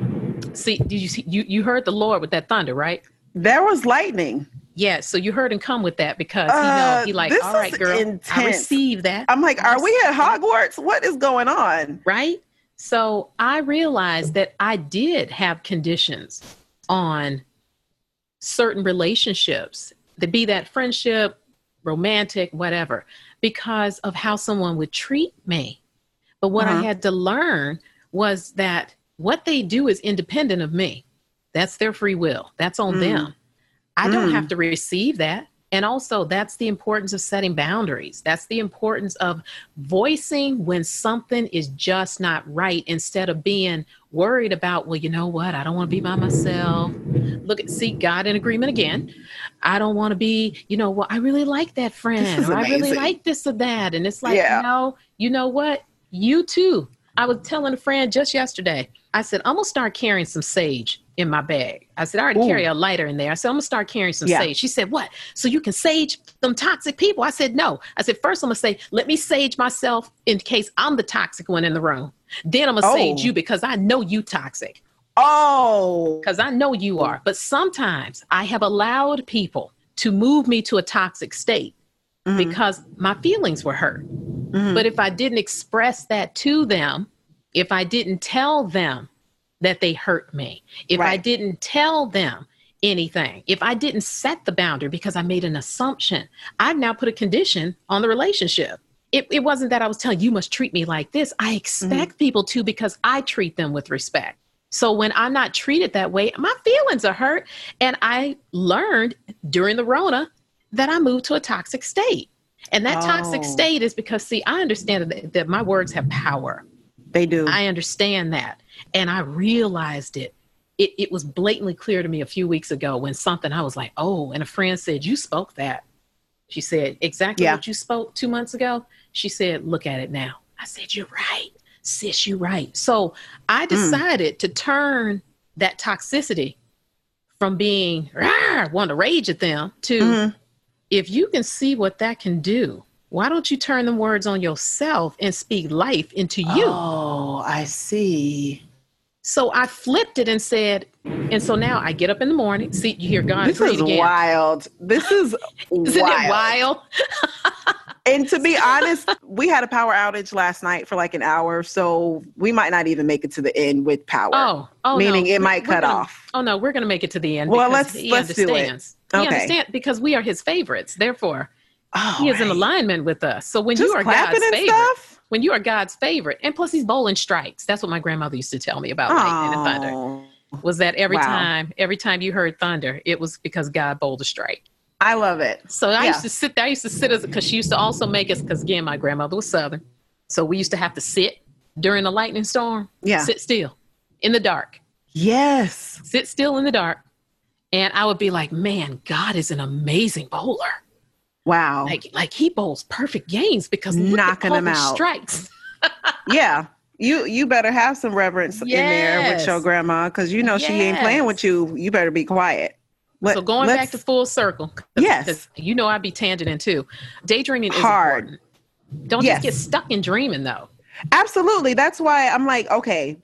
See, did you see you, you heard the Lord with that thunder, right? There was lightning. Yeah, so you heard him come with that because he know Uh, he like, this all right, girl, I receive that. I'm like, are we at. Hogwarts? What is going on? right? So I realized that I did have conditions on certain relationships, to be that friendship, romantic, whatever, because of how someone would treat me. But what Uh-huh. I had to learn was that what they do is independent of me. That's their free will. That's on Mm. them. I don't Mm. have to receive that. And also, that's the importance of setting boundaries. That's the importance of voicing when something is just not right instead of being worried about, well, you know what? I don't want to be by myself. Look at, see, God in agreement again. I don't want to be, you know, well, I really like that friend, or I really like this or that. And it's like, Yeah. no, you know what? You too. I was telling a friend just yesterday, I said, I'm going to start carrying some sage in my bag. I said, I already Ooh. carry a lighter in there. I said, I'm going to start carrying some Yeah. sage. She said, What? So you can sage them toxic people? I said, No. I said, First, I'm going to say, Let me sage myself in case I'm the toxic one in the room. Then I'm going to Oh. sage you because I know you toxic, Oh, because I know you are. But sometimes I have allowed people to move me to a toxic state Mhm. because my feelings were hurt. Mhm. But if I didn't express that to them, if I didn't tell them that they hurt me, if I didn't tell them anything, if I didn't set the boundary because I made an assumption, I've now put a condition on the relationship. It, it wasn't that I was telling you must treat me like this. I mm-hmm. expect people to because I treat them with respect. So when I'm not treated that way, my feelings are hurt. And I learned during the Rona that I moved to a toxic state. And that toxic Oh. state is because, see, I understand that, that my words have power. they do. I understand that. And I realized it. it. It was blatantly clear to me a few weeks ago when something I was like, oh, and a friend said, You spoke that. She said, Exactly Yeah. what you spoke two months ago. She said, Look at it now. I said, You're right. Sis, you're right. So I Mm. decided to turn that toxicity from being want to rage at them to Mhm. if you can see what that can do, why don't you turn the words on yourself and speak life into you? Oh, I see. So I flipped it and said, and so now I get up in the morning. See, you hear God This is again. wild. This is <laughs> Isn't wild. it wild? And to be <laughs> honest, we had a power outage last night for like an hour, so we might not even make it to the end with power. Oh, oh, meaning no. it We're- might we're cut gonna- off. Oh no, we're going to make it to the end. Well, let's- he let's do it. understands. He Okay. understands because we are his favorites. Therefore, Oh, he is in alignment with us. So when Just you are God's and favorite, stuff. When you are God's favorite, and plus he's bowling strikes. That's what my grandmother used to tell me about lightning and thunder. Was that every Wow. time, every time you heard thunder, it was because God bowled a strike. I love it. So I Yeah. used to sit there. I used to sit as because she used to also make us because again, my grandmother was Southern, so we used to have to sit during a lightning storm. Yeah. sit still in the dark. Yes. Sit still in the dark, and I would be like, "Man, God is an amazing bowler." Wow. Like like he bowls perfect games because knocking at Knocking 'em Colton out. strikes. <laughs> yeah. You you better have some reverence in there with your grandma because you know she ain't playing with you. You better be quiet. Let- so going back to full circle. 'cause- Yes. 'cause you know I'd be tangenting too. Daydreaming is Hard. important. Don't Yes. just get stuck in dreaming though. Absolutely. That's why I'm like, okay,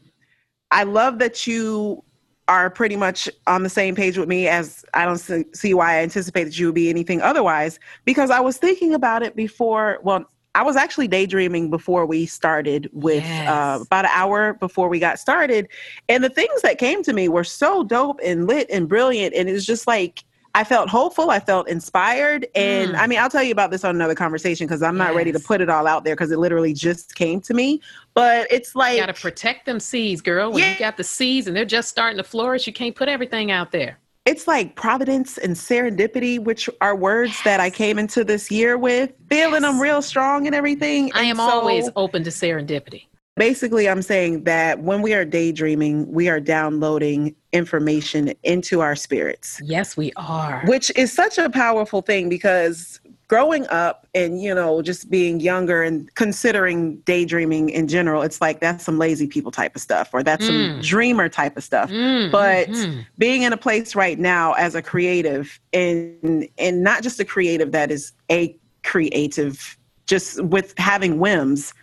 I love that you are pretty much on the same page with me as I don't see, see why I anticipate that you would be anything otherwise because I was thinking about it before. Well, I was actually daydreaming before we started with Yes. uh, about an hour before we got started. And the things that came to me were so dope and lit and brilliant. And it was just like, I felt hopeful. I felt inspired. And Mm. I mean, I'll tell you about this on another conversation because I'm not ready to put it all out there because it literally just came to me. But it's like, You got to protect them seeds, girl. When Yeah. you got the seeds and they're just starting to flourish, you can't put everything out there. it's like providence and serendipity, which are words that I came into this year with, feeling them Yes. real strong and everything. I And am so always open to serendipity. Basically I'm saying that when we are daydreaming, we are downloading information into our spirits, Yes, we are. which is such a powerful thing because growing up and you know just being younger and considering daydreaming in general it's like that's some lazy people type of stuff or that's some Mm. dreamer type of stuff Mm, but mhm. being in a place right now as a creative and and not just a creative that is a creative just with having whims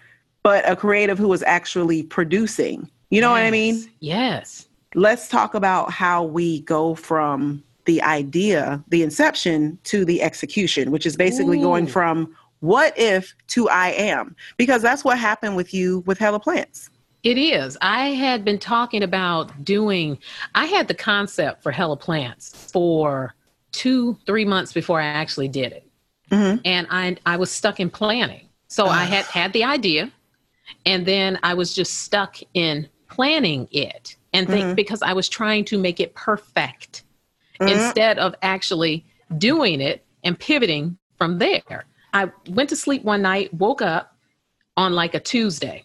but a creative who is actually producing you know what i mean Yes, Yes. let's talk about how we go from the idea the inception to the execution which is basically going from what if to i am because that's what happened with you with hella plants It is. I had been talking about doing, I had the concept for Hella Plants for two, three months before I actually did it. Mhm. And I, I was stuck in planning. So I had had the idea and then I was just stuck in planning it and think Mhm. because I was trying to make it perfect Mhm. instead of actually doing it and pivoting from there. I went to sleep one night, woke up on like a Tuesday,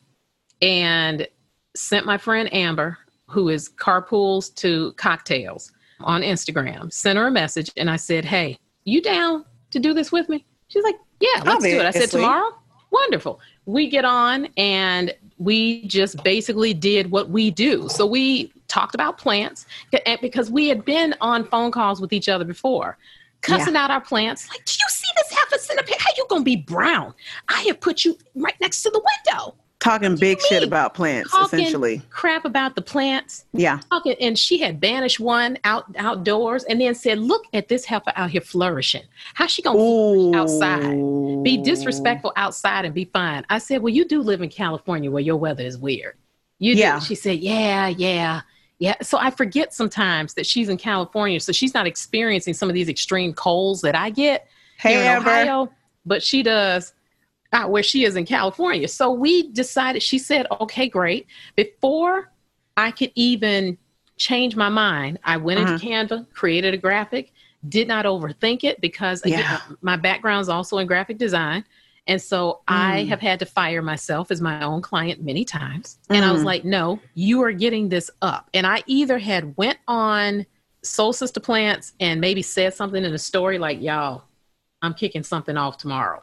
and sent my friend Amber, who is carpools to cocktails on Instagram, sent her a message, and I said, "Hey, you down to do this with me?" She's like, "Yeah, let's do it." I said, "Tomorrow." Wonderful. We get on and we just basically did what we do. So we talked about plants and- because we had been on phone calls with each other before, cussing out our plants. Like, do you see this half a centipede? How you gonna be brown? I have put you right next to the window. Talking big shit about plants Talking essentially crap about the plants. yeah Talking, and she had banished one out outdoors, and then said, "Look at this heifer out here flourishing. How's she gonna Ooh. flourish outside? Be disrespectful outside and be fine." I said, "Well, you do live in California where your weather is weird." You do. Yeah. She said, "Yeah, yeah." Yeah, so I forget sometimes that she's in California, so she's not experiencing some of these extreme colds that I get hey here in amber Ohio, but she does where she is in California. So we decided, she said, okay, great. Before I could even change my mind, I went Uh-huh. into Canva, created a graphic, did not overthink it because again, Yeah. my background is also in graphic design. And so I Mm. have had to fire myself as my own client many times. And I was Mm. like, no, you are getting this up. And I either had went on Soul Sister Plants and maybe said something in a story like, y'all, I'm kicking something off tomorrow,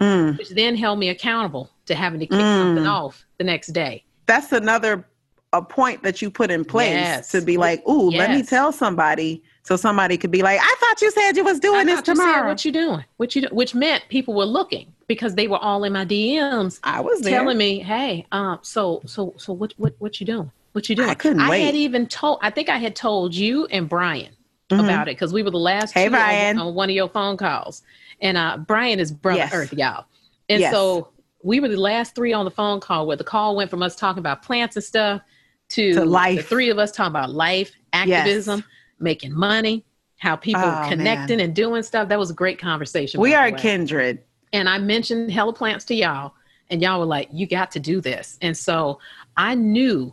Mm. which then held me accountable to having to kick Mm. something off the next day. that's another a point that you put in place Yes. to be like ooh let me tell somebody so somebody could be like i thought you said you was doing I this thought you tomorrow what you doing? What you do? Which meant people were looking because they were all in my DMs i was there telling me, "Hey, um, so so so what what what you doing? What you doing?" I couldn't wait. had even told. I think I had told you and Brian Mhm. about it because we were the last Hey, two on- Brian. On, one of your phone calls, and uh, Brian is brother Yes. Earth, y'all, and Yes. so we were the last three on the phone call where the call went from us talking about plants and stuff to, To life. The three of us talking about life, activism, making money, how people Oh, connecting man. and doing stuff. That was a great conversation. we are kindred and I mentioned Hella Plants to y'all, and y'all were like, "You got to do this." And so I knew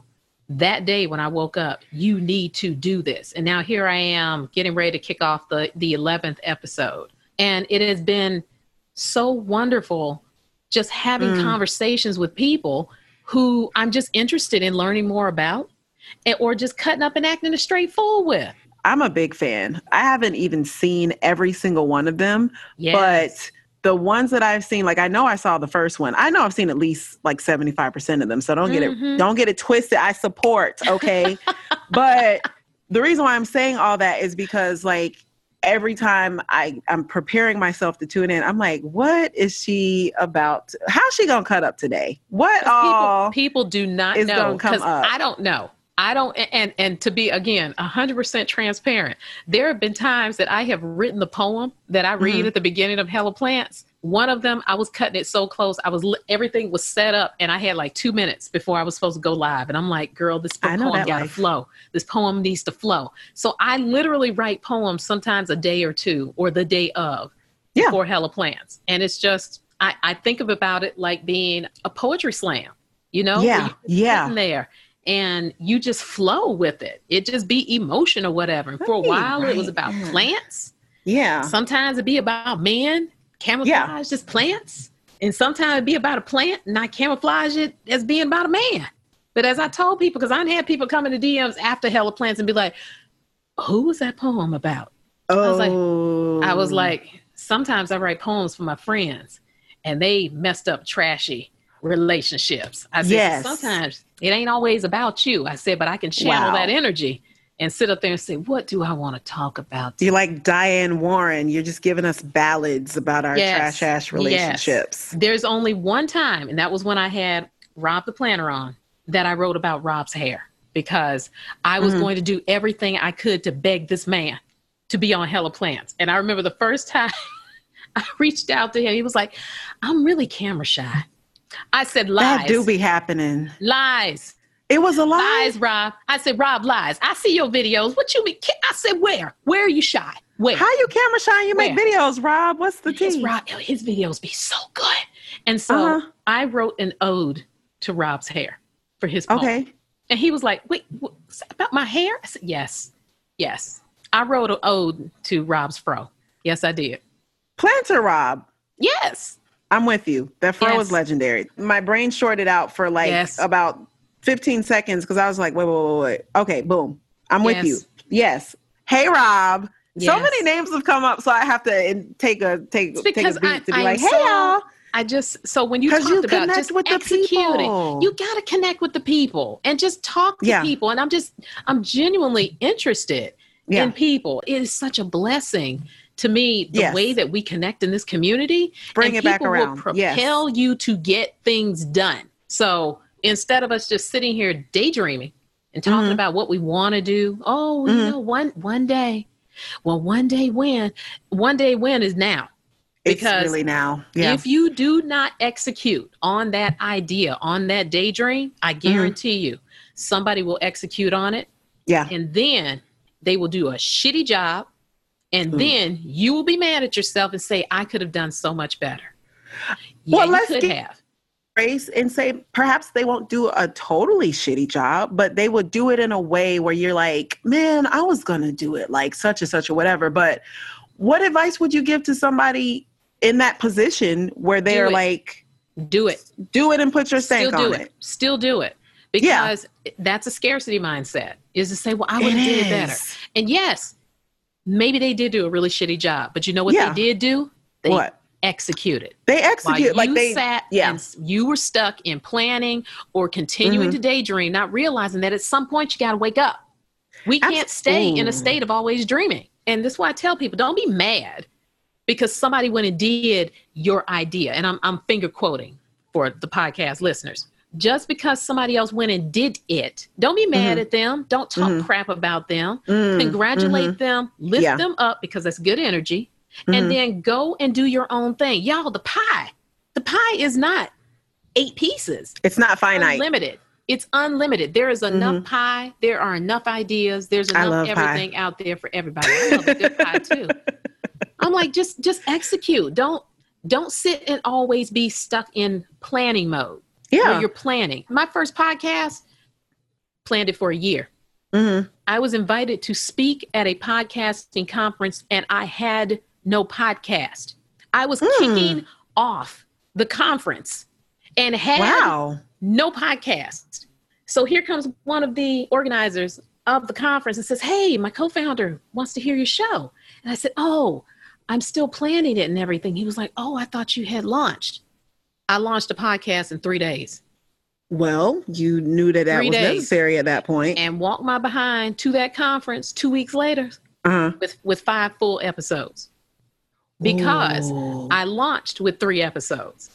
that day when I woke up, you need to do this. And now here I am, getting ready to kick off the the eleventh episode, and it has been so wonderful just having Mm. conversations with people who I'm just interested in learning more about, and, or just cutting up and acting a straight fool with. i'm a big fan i haven't even seen every single one of them Yes. but the ones that I've seen, like I know I saw the first one. I know I've seen at least like 75% of them. So don't get Mhm. it don't get it twisted. I support, okay? <laughs> but the reason why I'm saying all that is because like every time I, I'm preparing myself to tune in, I'm like, what is she about? to- how's she gonna cut up today? What all people, people do not is know gonna come 'cause up. I don't know. I don't and and to be again 100% transparent. There have been times that I have written the poem that I read Mhm. at the beginning of Hella Plants. One of them I was cutting it so close. I was everything was set up and I had like 2 minutes before I was supposed to go live and I'm like, "Girl, this poem got to life. flow. This poem needs to flow." So I literally write poems sometimes a day or two or the day of Yeah. before Hella Plants. And it's just I, I think of about it like being a poetry slam, you know? Yeah, yeah. there and you just flow with it. It just be emotion or whatever. And for a Right, while, it was about yeah. plants. yeah. Sometimes it'd be about men, camouflage Yeah. just plants. And sometimes it'd be about a plant, and I camouflage it as being about a man. But as I told people, because I had people come into DMs after Hella Plants and be like, who was that poem about? Oh, was like- I was oh. like, sometimes I write poems for my friends and they messed up trashy relationships. I said, Yes. sometimes it ain't always about you. I said, but I can channel Wow. that energy and sit up there and say, what do I want to talk about? you're like Diane Warren. You're just giving us ballads about our Yes. trash ass Yes. relationships. There's only one time, and that was when I had Rob the Planner on, that I wrote about Rob's hair because I was Mhm. going to do everything I could to beg this man to be on Hella Plants. And I remember the first time <laughs> I reached out to him, he was like, I'm really camera shy. I said, lies. That do be happening. lies. It was a lie. Lies, Rob. I said, Rob, lies. I see your videos. What you mean? I said, where? Where are you shy? Where? How you camera shy? You make Where? videos, Rob. What's the his? Rob, his videos be so good. And so Uh-huh. I wrote an ode to Rob's hair for his poem. Okay. And he was like, wait, what, about my hair? I said, yes, yes. I wrote an ode to Rob's fro. Yes, I did. Planter Rob. Yes. I'm with you. That fro Yes. was legendary. My brain shorted out for like Yes. about 15 seconds because I was like, wait, wait, wait, wait. Okay, boom. I'm with Yes. you. Yes. Hey, Rob. Yes. So many names have come up, so I have to take a take, It's take a because beat I- to be I'm like, hey, so- y'all. I just, so when you talked you about connect just with the executing, people. you got to connect with the people and just talk to Yeah. people. And I'm just, I'm genuinely interested Yeah. in people. It is such a blessing to me the Yes. way that we connect in this community. Bring and it back around. Will Yes. propel you to get things done. So instead of us just sitting here daydreaming and talking Mhm. about what we want to do, oh, Mhm. you know, one one day. Well, one day when, one day when is now. It's because really now. Yeah. If you do not execute on that idea, on that daydream, I Mm-hmm. guarantee you somebody will execute on it yeah. and then they will do a shitty job and Ooh. then you will be mad at yourself and say i could have done so much better yeah, Well, you let's could get- have Grace and say perhaps they won't do a totally shitty job, but they would do it in a way where you're like, man, I was gonna do it like such and such or whatever. But what advice would you give to somebody in that position where they're like, do it do it and put your still stank do on it. it? still do it Yeah. because that's a scarcity mindset is to say well i would have did it better and yes maybe they did do a really shitty job but you know what Yeah. they did do they what? Executed They while execute you like they sat yeah. and you were stuck in planning or continuing Mhm. to daydream, not realizing that at some point you got to wake up. We can't stay in a state of always dreaming. And that's why I tell people don't be mad because somebody went and did your idea. And I'm, I'm finger quoting for the podcast listeners. Just because somebody else went and did it, don't be mad Mhm. at them. Don't talk Mhm. crap about them. Mm, Congratulate mhm, them, lift Yeah. them up because that's good energy mhm. and then go and do your own thing. Y'all, the pie, the pie is not eight pieces. it's not finite. Unlimited. It's unlimited. There is enough pie. There are enough ideas. There's enough love pie. everything out there for everybody. I love a good pie too. <laughs> I'm like, just just execute. Don't don't sit and always be stuck in planning mode. Yeah. you're planning. My first podcast planned it for a year. Mhm. I was invited to speak at a podcasting conference and I had no podcast. I was Hmm. kicking off the conference and had Wow. no podcast. So here comes one of the organizers of the conference and says, Hey, my co founder wants to hear your show. And I said, Oh, I'm still planning it and everything. He was like, Oh, I thought you had launched. I launched a podcast in three days Well, you knew that that Three was days. necessary at that point. and walked my behind to that conference two weeks later Uh-huh. with, with five full episodes because Ooh. I launched with three episodes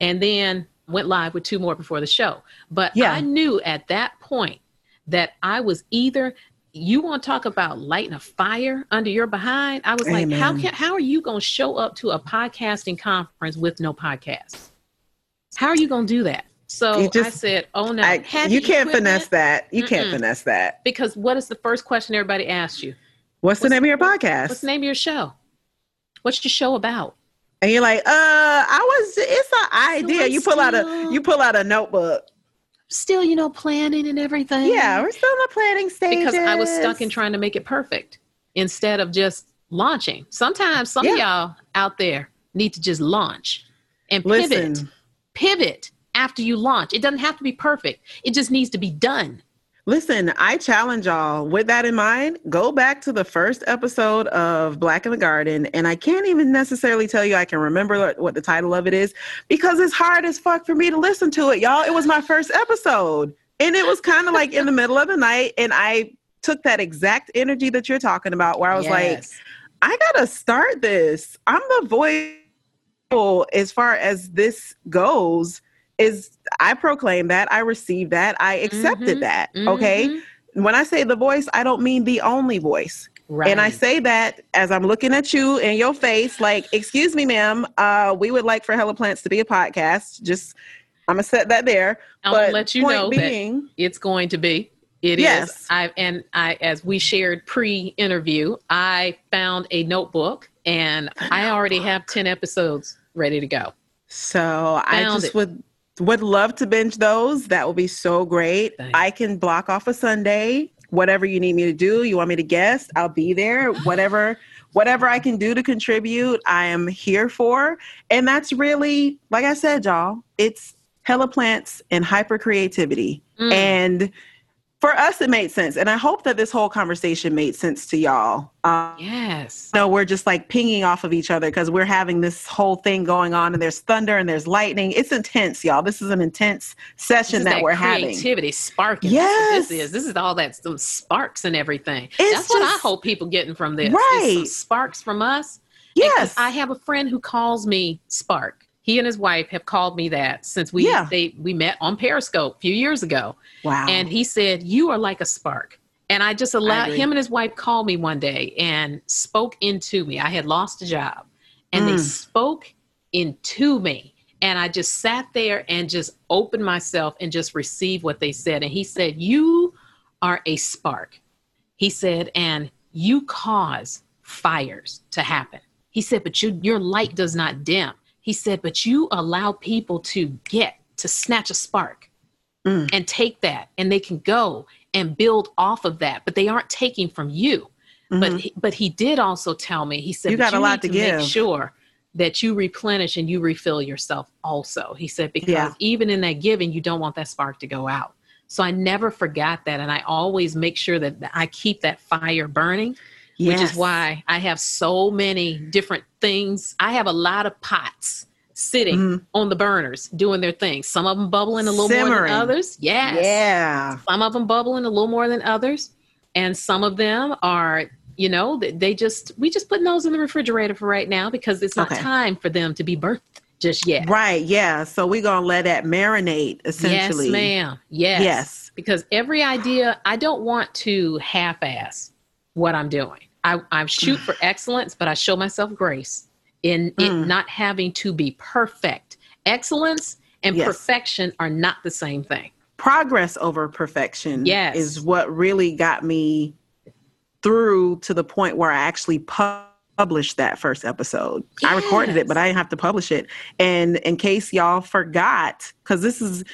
and then went live with two more before the show. But Yeah. I knew at that point that I was either you want to talk about lighting a fire under your behind. I was like, how can how are you going to show up to a podcasting conference with no podcast? How are you going to do that? So just- I said, "Oh no, I, you can't equipment- finesse that. You can't Mm-mm. finesse that. because what is the first question everybody asks you? What's, the name of your podcast? What's the name of your show? What's your show about? And you're like, uh, I was. It's an idea. I'm you pull out a you pull out a notebook. Still, you know, planning and everything. Yeah, we're still in the planning stages because I was stuck in trying to make it perfect instead of just launching. Sometimes some of y'all out there need to just launch and pivot. Listen, Pivot after you launch. It doesn't have to be perfect. It just needs to be done. Listen. I challenge y'all. With that in mind, go back to the first episode of Black in the Garden, and I can't even necessarily tell you I can remember what- the title of it is because it's hard as fuck for me to listen to it, y'all. It was my first episode, and it was kind of like in the middle of the night, and I took that exact energy that you're talking about, where I was like. I gotta start this. I'm the voice as far as this goes. Is I proclaim that I received that I accepted Mhm, that. Okay. Mhm. When I say the voice, I don't mean the only voice. Right. And I say that as I'm looking at you in your face, like, excuse me, ma'am, uh, we would like for Hella Plants to be a podcast. Just I'm gonna set that there. I'm gonna let you know that it's going to be. It is. Yes. I and I as we shared pre-interview, I found a notebook and I already have 10 episodes ready to go. So I just it. would would love to binge those. That would be so great. Thanks. I can block off a Sunday. Whatever you need me to do, you want me to guest, I'll be there. <gasps> Whatever whatever I can do to contribute, I am here for. And that's really, like I said, y'all, it's hella plants and hyper creativity. Mm. And for us, it made sense. And I hope that this whole conversation made sense to y'all. Um, yes. no, we're just like pinging off of each other because we're having this whole thing going on and there's thunder and there's lightning. It's intense, y'all. This is an intense session is that, we're having. creativity sparking. Yes. this is. This is all that some sparks and everything. It's That's what I hope people getting from this. Right. sparks from us. Yes. I have a friend who calls me Spark. He and his wife have called me that since we Yeah. they we met on Periscope a few years ago. wow. And he said, You are like a spark. And I just allowed agree. him and his wife called me one day and spoke into me. I had lost a job and they Mm. spoke into me. And I just sat there and just opened myself and just received what they said. And he said, You are a spark. He said, and you cause fires to happen. He said, but you, your light does not dim. He said, but you allow people to get to snatch a spark Mm. and take that, and they can go and build off of that, but they aren't taking from you. But Mhm. he, but he did also tell me. He said, You "But got a lot need to make sure that you replenish and you refill yourself also." He said because Yeah. even in that giving, you don't want that spark to go out. So I never forgot that, and I always make sure that I keep that fire burning which is why I have so many different things. I have a lot of pots sitting Mhm. on the burners doing their thing. Some of them bubbling a little more than others. Yes. Yeah. Some of them bubbling a little more than others. And some of them are, you know, they- they just, we just putting those in the refrigerator for right now because it's not Okay. time for them to be birthed just yet. Right. Yeah. So we're gonna let that marinate essentially. Yes, ma'am. Yes. Yes. Because every idea, I don't want to half ass what I'm doing. I, I shoot for excellence, but I show myself grace in it Mm. not having to be perfect. Excellence and Yes. perfection are not the same thing. Progress over perfection Yes. is what really got me through to the point where I actually published that first episode. I recorded it, but I didn't have to publish it. And in case y'all forgot, because this is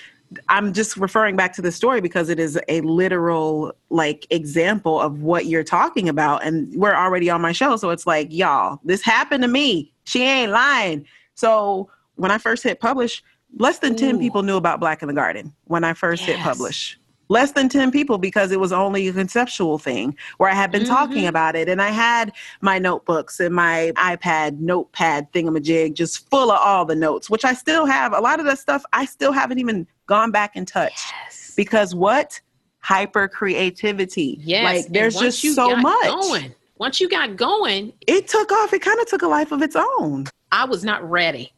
I'm just referring back to the story because it is a literal like example of what you're talking about. And we're already on my show. So it's like, y'all, this happened to me. She ain't lying. So when I first hit publish, less than 10 Ooh. people knew about Black in the Garden when I first hit publish. less than 10 people because it was only a conceptual thing where I had been mm-hmm. talking about it. And I had my notebooks and my iPad notepad thingamajig just full of all the notes, which I still have. A lot of that stuff I still haven't even gone back and touched. Yes. Because what? Hyper creativity. Yes. Like there's just so much. Going, once you got going, it took off. It kind of took a life of its own. I was not ready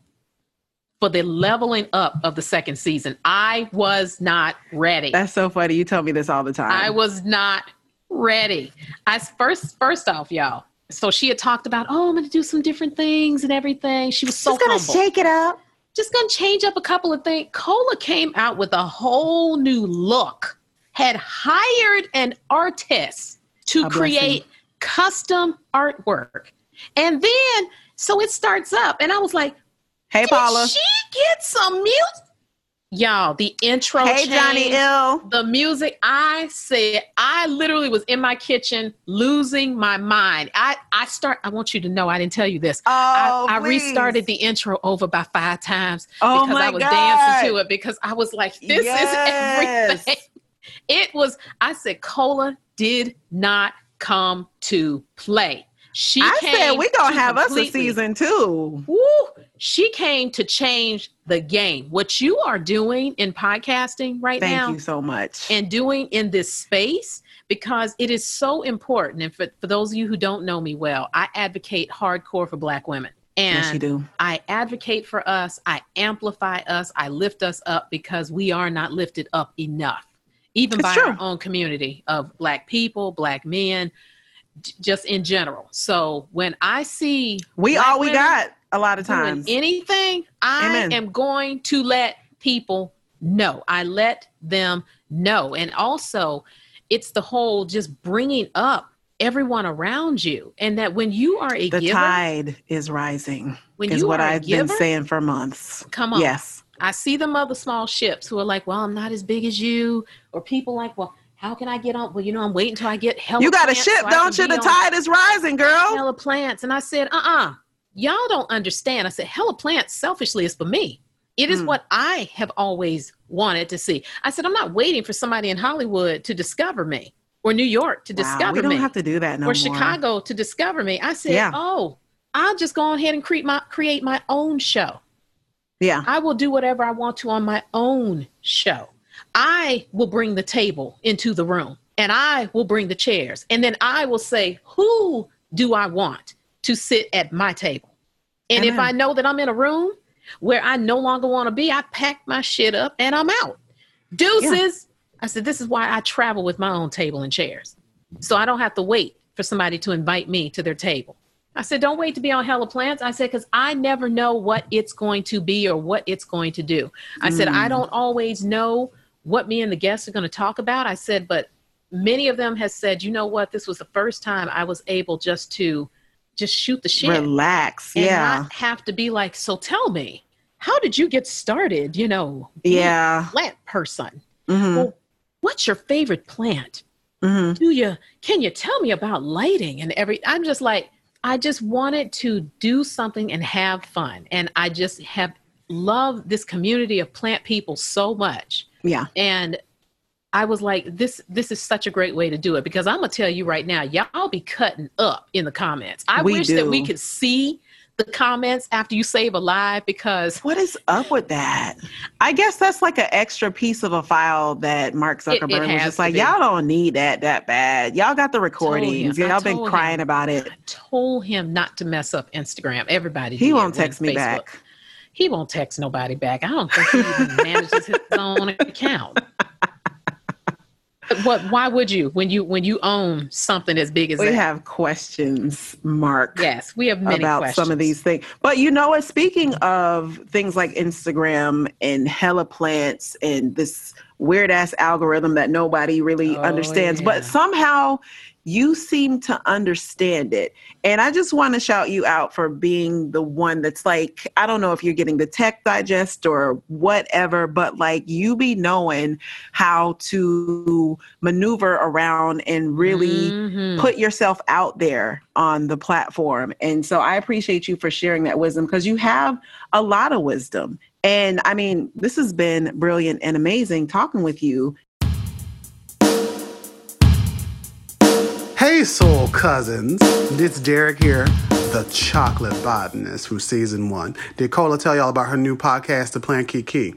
for the leveling up of the second season. I was not ready. That's so funny. You tell me this all the time. I was not ready. I first first off, y'all. So she had talked about, oh, I'm going to do some different things and everything. She was so just gonna humble. shake it up. Just gonna change up a couple of things. Cola came out with a whole new look. Had hired an artist to create custom artwork, and then so it starts up, and I was like, Hey, Did Paula. She get some music. Y'all, the intro. Hey, Johnny Ill. The music. I said, I literally was in my kitchen losing my mind. I, I start. I want you to know, I didn't tell you this. Oh, I, I restarted the intro over by five times oh because I was God. dancing to it because I was like, this yes. is everything. <laughs> It was. I said, Cola did not come to play. She I said we gonna have us a season two. Woo, she came to change the game. What you are doing in podcasting right Thank now. Thank you so much. And doing in this space because it is so important. And for, for those of you who don't know me well, I advocate hardcore for black women. And yes, you do. I advocate for us, I amplify us, I lift us up because we are not lifted up enough, even it's by true. our own community of black people, black men, just in general. So when I see we all we got a lot of times anything, I Amen. am going to let people know. I let them know, and also it's the whole just bringing up everyone around you, and that when you are a the giver, tide is rising. When is you what I've giver, been saying for months. Come on, yes. I see them other small ships who are like, "Well, I'm not as big as you," or people like, "Well." How can I get on? Well, you know, I'm waiting until I get hella You got a ship, so don't you? The tide is rising, girl. Hella plants. And I said, uh uh-uh. uh, y'all don't understand. I said, hella plants selfishly is for me. It is mm. what I have always wanted to see. I said, I'm not waiting for somebody in Hollywood to discover me or New York to wow, discover we don't me. have to do that no Or more. Chicago to discover me. I said, yeah. oh, I'll just go ahead and create my create my own show. Yeah. I will do whatever I want to on my own show. I will bring the table into the room and I will bring the chairs. And then I will say, who do I want to sit at my table? And Amen. if I know that I'm in a room where I no longer want to be, I pack my shit up and I'm out. Deuces. Yeah. I said, this is why I travel with my own table and chairs. So I don't have to wait for somebody to invite me to their table. I said, don't wait to be on Hella Plants. I said, because I never know what it's going to be or what it's going to do. I mm. said, I don't always know what me and the guests are going to talk about. I said, but many of them has said, you know what, this was the first time I was able just to just shoot the shit. Relax. And yeah. not have to be like, so tell me, how did you get started? You know, yeah. plant person. Mm-hmm. Well, what's your favorite plant? Mm-hmm. Do you can you tell me about lighting and every I'm just like, I just wanted to do something and have fun. And I just have loved this community of plant people so much. Yeah. And I was like, this this is such a great way to do it because I'm gonna tell you right now, y'all be cutting up in the comments. I we wish do. that we could see the comments after you save a live because what is up with that? I guess that's like an extra piece of a file that Mark Zuckerberg it, it was just like, y'all don't need that that bad. Y'all got the recordings. him, y'all been crying him, about it. I told him not to mess up Instagram. Everybody, he won't text me Facebook. back. He won't text nobody back. I don't think he even manages his own account. What why would you when you when you own something as big as we that? have questions mark yes we have many about questions. some of these things but you know what speaking of things like instagram and hella plants and this weird ass algorithm that nobody really Oh, understands but somehow you seem to understand it and i just want to shout you out for being the one that's like i don't know if you're getting the tech digest or whatever but like you be knowing how to maneuver around and really Mhm. put yourself out there on the platform. And so I appreciate you for sharing that wisdom because you have a lot of wisdom. And I mean, this has been brilliant and amazing talking with you. Hey, soul cousins. It's Derek here, the chocolate botanist from season one. Did Cola tell y'all about her new podcast, The Plant Kiki?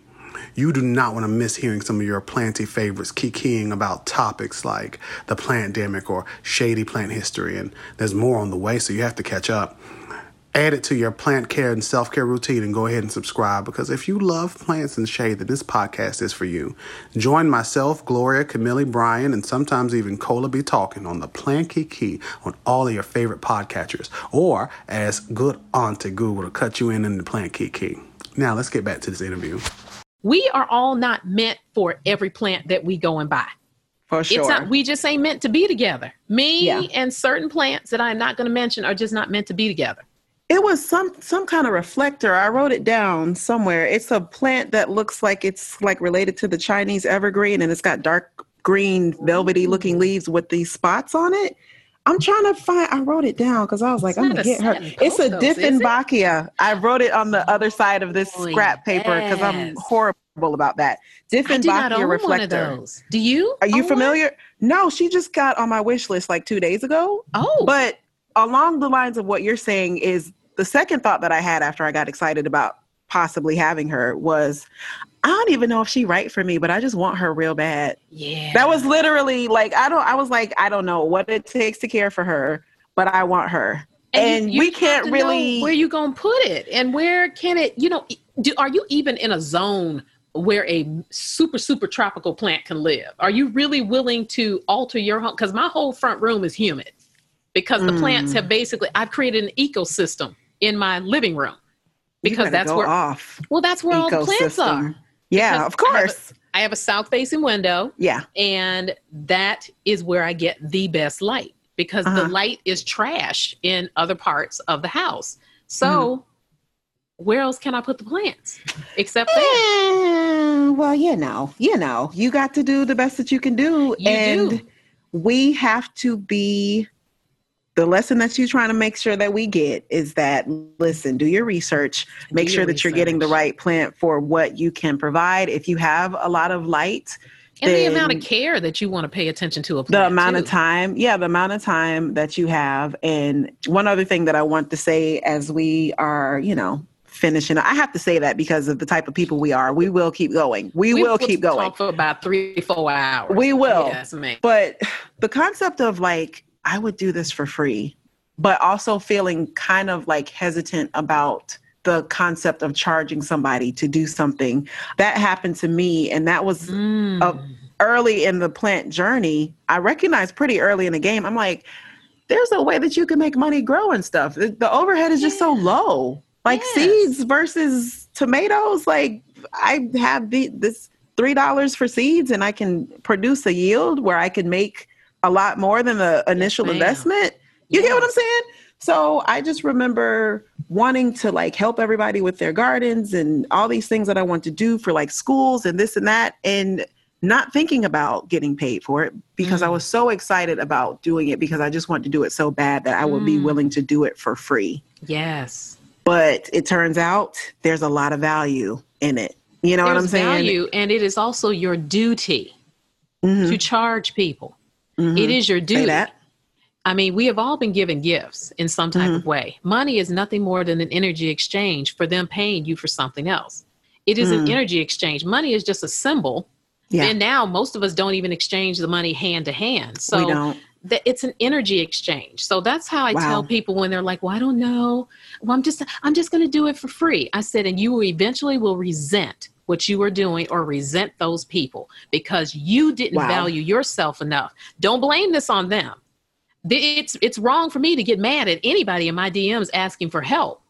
You do not want to miss hearing some of your planty favorites kikiing about topics like the plant demic or shady plant history, and there's more on the way, so you have to catch up add it to your plant care and self care routine and go ahead and subscribe because if you love plants and shade, then this podcast is for you. Join myself, Gloria, Camille, Brian, and sometimes even Cola be talking on the Plant Kiki on all of your favorite podcatchers, or as good Auntie Google to cut you in in the Plant Kiki. Now let's get back to this interview. We are all not meant for every plant that we go and buy. For sure. It's not, we just ain't meant to be together. Me Yeah. and certain plants that I'm not going to mention are just not meant to be together. It was some some kind of reflector. I wrote it down somewhere. It's a plant that looks like it's like related to the Chinese evergreen and it's got dark green velvety looking mm. leaves with these spots on it. I'm trying to find I wrote it down because I was like, It's I'm gonna get her. It's a is it? I wrote it on the other side of this Oh, scrap paper because I'm horrible about that. I do not Dieffenbachia own reflector. one of those. Do you? Are you own one? familiar? No, she just got on my wish list like two days ago. Oh, But along the lines of what you're saying is the second thought that I had after I got excited about possibly having her was I don't even know if she right for me, but I just want her real bad. yeah. That was literally like I don't I was like I don't know what it takes to care for her, but I want her. you- and you we have can't to really- where you gonna put it and where can it you know do are you even in a zone where a super super tropical plant can live are you really willing to alter your home because my whole front room is humid because the plants Mm. have basically i've created an ecosystem in my living room because that's where off well that's where all the plants are. Yeah, Because of I have a- course. i have a south facing window yeah. and that is where I get the best light because the Uh-huh. light is trash in other parts of the house. So, Mm-hmm. where else can I put the plants except there? Eh, well, you know, you know, you got to do the best that you can do. You and do. we have to be the lesson that you're trying to make sure that we get is that listen, do your research, make Do sure your that you're getting the right plant for what you can provide. If you have a lot of light, And the amount of care that you want to pay attention to a plant the amount of time yeah the amount of time that you have and one other thing that i want to say as we are you know finishing i have to say that because of the type of people we are we will keep going we, will keep going Talk for about three, four hours. We will. Yes, man. but the concept of like i would do this for free but also feeling kind of like hesitant about the concept of charging somebody to do something that happened to me and that was Mm. of- early in the plant journey, I recognized pretty early in the game, I'm like, there's a way that you can make money growing stuff. The, the overhead is just so low. Like Yes. seeds versus tomatoes, like I have the, this three dollars for seeds and I can produce a yield where I can make a lot more than the initial ma'am. investment. You get what I'm saying? So I just remember wanting to like help everybody with their gardens and all these things that I want to do for like schools and this and that and not thinking about getting paid for it because I Mm. was so excited about doing it because I just wanted to do it so bad that I would be Mm. willing to do it for free. Yes. But it turns out there's a lot of value in it. You know what I'm saying? value, and it is also your duty Mhm, to charge people. Mhm. It is your duty. I mean, we have all been given gifts in some type Mm-hmm. of way. Money is nothing more than an energy exchange for them paying you for something else. It is an Mm. energy exchange. Money is just a symbol. Yeah. And now most of us don't even exchange the money hand to hand. So that it's an energy exchange. So that's how I Wow. tell people when they're like, "Well, I don't know. Well, I'm just I'm just going to do it for free." I said, "And you eventually will resent what you were doing or resent those people because you didn't Wow. value yourself enough. Don't blame this on them. It's it's wrong for me to get mad at anybody in my DMs asking for help.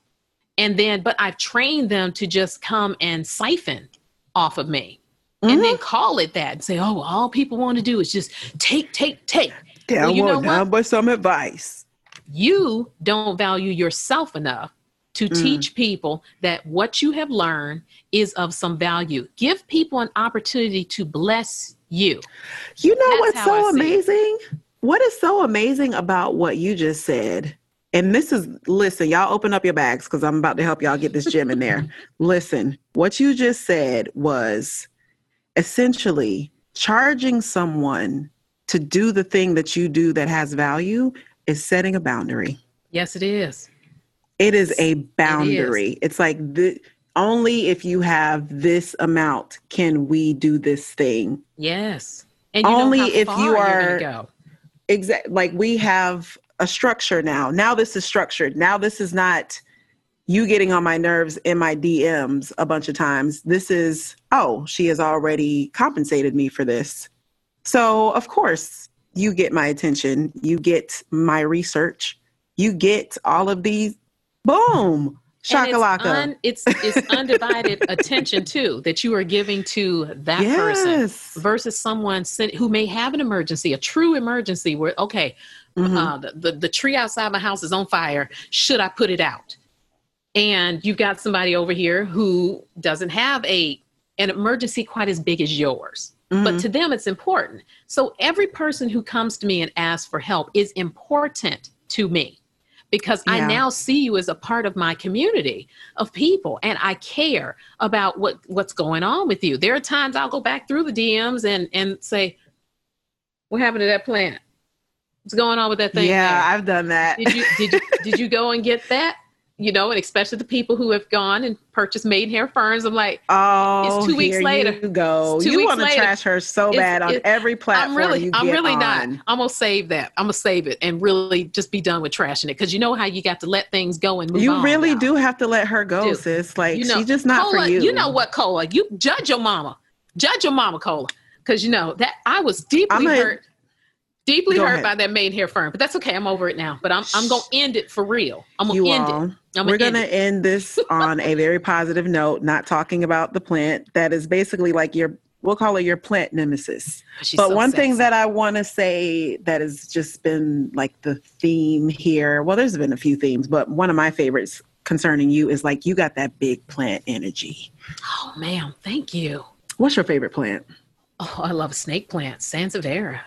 And then but I've trained them to just come and siphon off of me. And Mm-hmm. then call it that and say, oh, all people want to do is just take, take, take. Down, Well, you know one, down some advice. you don't value yourself enough to Mm. teach people that what you have learned is of some value. Give people an opportunity to bless you. You know That's what's so amazing? What is so amazing about what you just said? And this is, listen, y'all open up your bags because I'm about to help y'all get this gem in there. <laughs> listen, what you just said was essentially charging someone to do the thing that you do that has value is setting a boundary. Yes, it is. It is a boundary. It is. It's like the only if you have this amount can we do this thing. Yes. And only if you are exactly like we have a structure now. Now this is structured. Now this is not you getting on my nerves in my DMs a bunch of times. This is, oh, she has already compensated me for this. So, of course, you get my attention, you get my research, you get all of these. Boom. Shakalaka. It's, un, it's, it's undivided <laughs> attention too that you are giving to that yes. person versus someone who may have an emergency, a true emergency where okay, mm-hmm. uh, the, the the tree outside my house is on fire. Should I put it out? And you've got somebody over here who doesn't have a an emergency quite as big as yours. Mm-hmm. But to them, it's important. So every person who comes to me and asks for help is important to me because yeah. I now see you as a part of my community of people and I care about what what's going on with you. There are times I'll go back through the DMs and and say, "What happened to that plant? What's going on with that thing?" Yeah, there? I've done that. Did you did you did you go and get that? You know, and especially the people who have gone and purchased maidenhair ferns. I'm like, oh, it's two weeks later. You go. You want to trash her so bad on every platform. I'm really, I'm really on. not. I'm gonna save that. I'm gonna save it and really just be done with trashing it because you know how you got to let things go and move you on. You really now. do have to let her go, Dude, sis. Like you know, she's just not Cola, for you. You know what, Cola? You judge your mama. Judge your mama, Cola. Because you know that I was deeply hurt deeply Go hurt ahead. by that maidenhair fern, but that's okay. I'm over it now. But I'm I'm gonna end it for real. I'm gonna you end all, it. I'm we're gonna end, end this <laughs> on a very positive note, not talking about the plant that is basically like your we'll call it your plant nemesis. She's but so one sexy. thing that I want to say that has just been like the theme here. Well, there's been a few themes, but one of my favorites concerning you is like you got that big plant energy. Oh, ma'am, thank you. What's your favorite plant? Oh, I love snake plants, Sansevieria.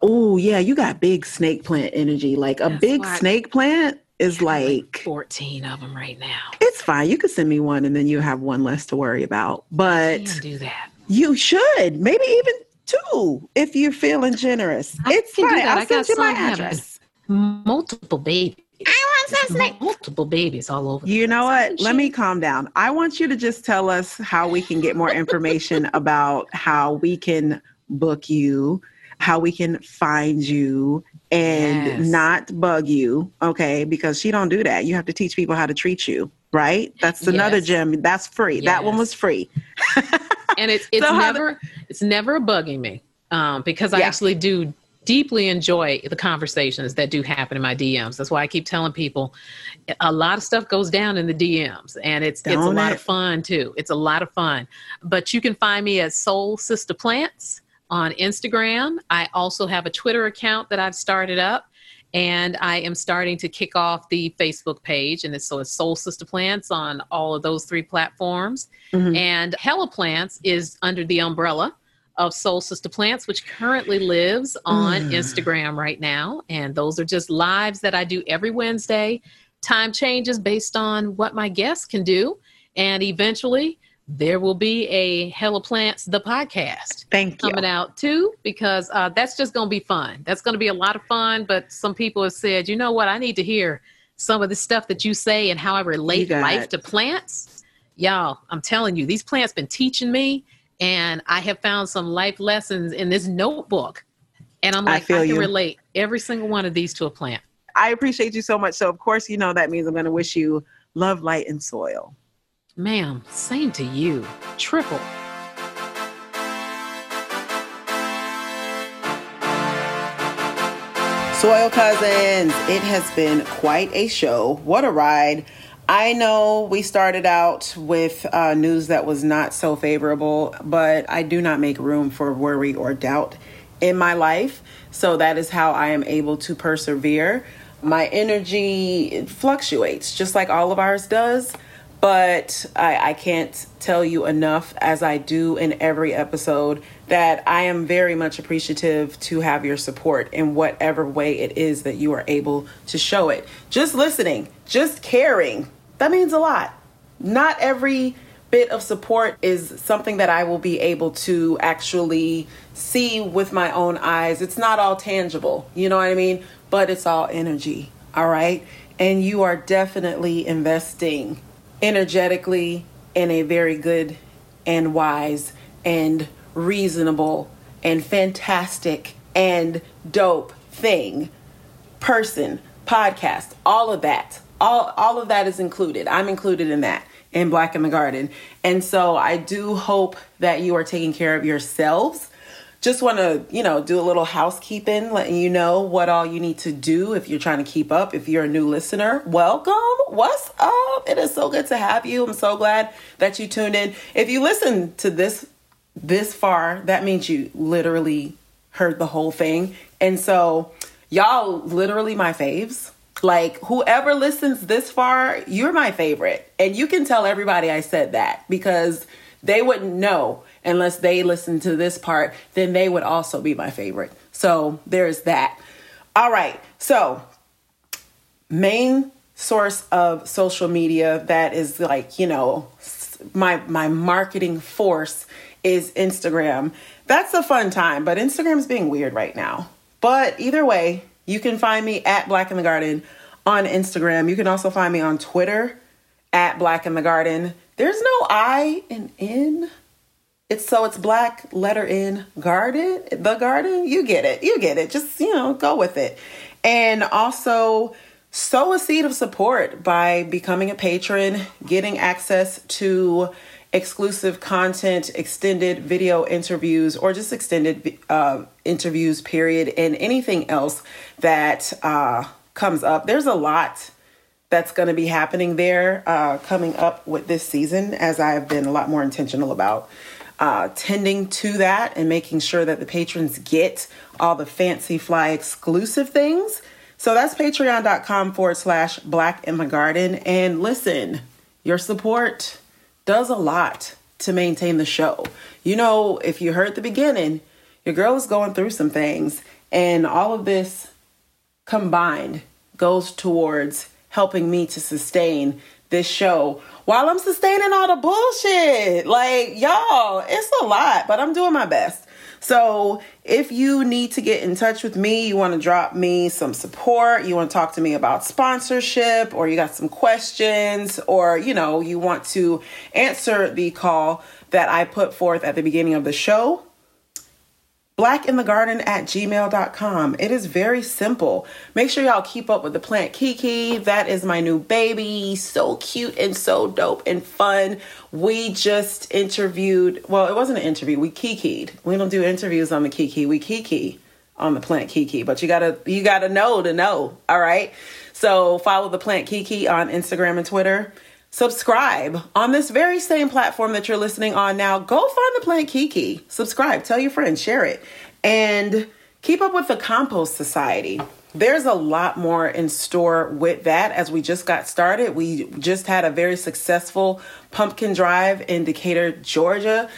Oh yeah, you got big snake plant energy. Like a That's big snake plant is like, like 14 of them right now. It's fine. You could send me one and then you have one less to worry about. But do that. You should. Maybe even two if you're feeling generous. I it's fine. I'll I send you my address. Multiple babies. I want some snake. Multiple babies all over. You know what? Let me calm down. I want you to just tell us how we can get more information about how we can book you how we can find you and yes. not bug you okay because she don't do that you have to teach people how to treat you right that's another yes. gem that's free yes. that one was free <laughs> and it's it's so never the, it's never bugging me um, because i yeah. actually do deeply enjoy the conversations that do happen in my DMs. That's why I keep telling people a lot of stuff goes down in the DMs and it's Don't it's a lot of fun too. It's a lot of fun. But you can find me at Soul Sister Plants on Instagram. I also have a Twitter account that I've started up. And I am starting to kick off the Facebook page, and it's so it's Soul Sister Plants on all of those three platforms. Mm-hmm. And Hella Plants is under the umbrella of Soul Sister Plants, which currently lives on mm. Instagram right now. And those are just lives that I do every Wednesday. Time changes based on what my guests can do. And eventually, there will be a Hella Plants the podcast. Thank you. Coming out too, because uh, that's just going to be fun. That's going to be a lot of fun. But some people have said, you know what, I need to hear some of the stuff that you say and how I relate life it. to plants. Y'all, I'm telling you, these plants been teaching me, and I have found some life lessons in this notebook. And I'm like, I, I can you. relate every single one of these to a plant. I appreciate you so much. So, of course, you know that means I'm going to wish you love, light, and soil. Ma'am, same to you. Triple. Soil Cousins, it has been quite a show. What a ride. I know we started out with uh, news that was not so favorable, but I do not make room for worry or doubt in my life. So that is how I am able to persevere. My energy fluctuates, just like all of ours does but I, I, can't tell you enough, as I do in every episode, that I am very much appreciative to have your support in whatever way it is that you are able to show it. Just listening, just caring, that means a lot. Not every bit of support is something that I will be able to actually see with my own eyes. It's not all tangible, you know what I mean? But it's all energy, all right? And you are definitely investing energetically in a very good and wise and reasonable and fantastic and dope thing, person, podcast, all of that. All all of that is included. I'm included in that in Black in the Garden. And so I do hope that you are taking care of yourselves. Just want to, you know, do a little housekeeping, letting you know what all you need to do if you're trying to keep up. If you're a new listener, welcome. What's up? It is so good to have you. I'm so glad that you tuned in. If you listen to this this far, that means you literally heard the whole thing. And so, y'all literally my faves. Like whoever listens this far, you're my favorite. And you can tell everybody I said that because they wouldn't know unless they listen to this part, then they would also be my favorite. So there's that. All right. So, main source of social media that is like, you know, my my marketing force is Instagram. That's a fun time, but Instagram's being weird right now. But either way, you can find me at Black in the Garden on Instagram. You can also find me on Twitter at Black in the Garden. There's no I in N. It's so it's black letter in garden, the garden. You get it. You get it. Just, you know, go with it. And also sow a seed of support by becoming a patron, getting access to exclusive content, extended video interviews, or just extended uh, interviews, period, and anything else that uh, comes up. There's a lot that's going to be happening there uh, coming up with this season, as I've been a lot more intentional about uh, tending to that and making sure that the patrons get all the fancy fly exclusive things. So that's patreon.com forward slash black in the garden. And listen, your support does a lot to maintain the show. You know, if you heard the beginning, your girl is going through some things, and all of this combined goes towards helping me to sustain this show while I'm sustaining all the bullshit. Like, y'all, it's a lot, but I'm doing my best. So, if you need to get in touch with me, you want to drop me some support, you want to talk to me about sponsorship, or you got some questions, or you know, you want to answer the call that I put forth at the beginning of the show, blackinthegarden at gmail.com. It is very simple. Make sure y'all keep up with the plant Kiki. That is my new baby. So cute and so dope and fun. We just interviewed, well, it wasn't an interview. We kikied. We don't do interviews on the Kiki. We kiki on the plant Kiki, but you gotta you gotta know to know. All right. So follow the plant Kiki on Instagram and Twitter subscribe on this very same platform that you're listening on now. Go find the plant Kiki, subscribe, tell your friends, share it, and keep up with the Compost Society. There's a lot more in store with that as we just got started. We just had a very successful pumpkin drive in Decatur, Georgia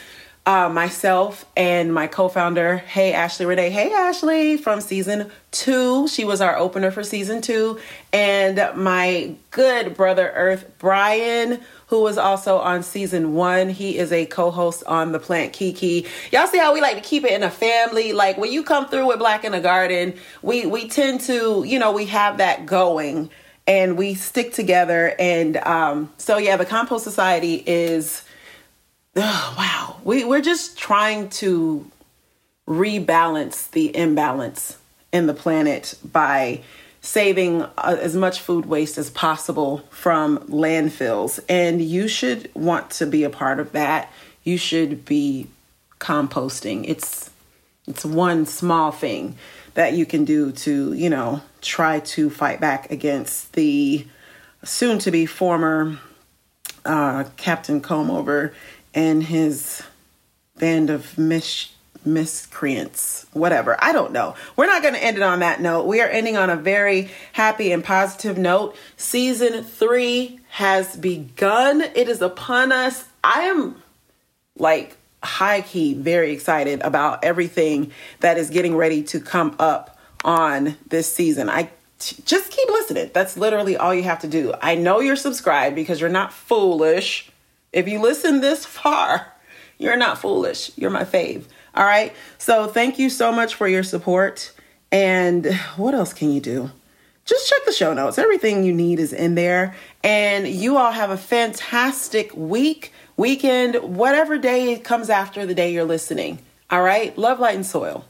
uh, myself and my co-founder, Hey Ashley Renee. Hey Ashley from season two. She was our opener for season two, and my good brother Earth Brian, who was also on season one. He is a co-host on the Plant Kiki. Y'all see how we like to keep it in a family. Like when you come through with Black in the Garden, we we tend to, you know, we have that going and we stick together. And um, so yeah, the Compost Society is wow, we, we're just trying to rebalance the imbalance in the planet by saving uh, as much food waste as possible from landfills. And you should want to be a part of that. You should be composting. It's it's one small thing that you can do to, you know, try to fight back against the soon to be former uh, Captain Combover and his band of mis- miscreants, whatever. I don't know. We're not going to end it on that note. We are ending on a very happy and positive note. Season three has begun, it is upon us. I am like high key very excited about everything that is getting ready to come up on this season. I just keep listening. That's literally all you have to do. I know you're subscribed because you're not foolish If you listen this far, you're not foolish. You're my fave. All right. So thank you so much for your support. And what else can you do? Just check the show notes. Everything you need is in there. And you all have a fantastic week, weekend, whatever day comes after the day you're listening. All right. Love, light, and soil.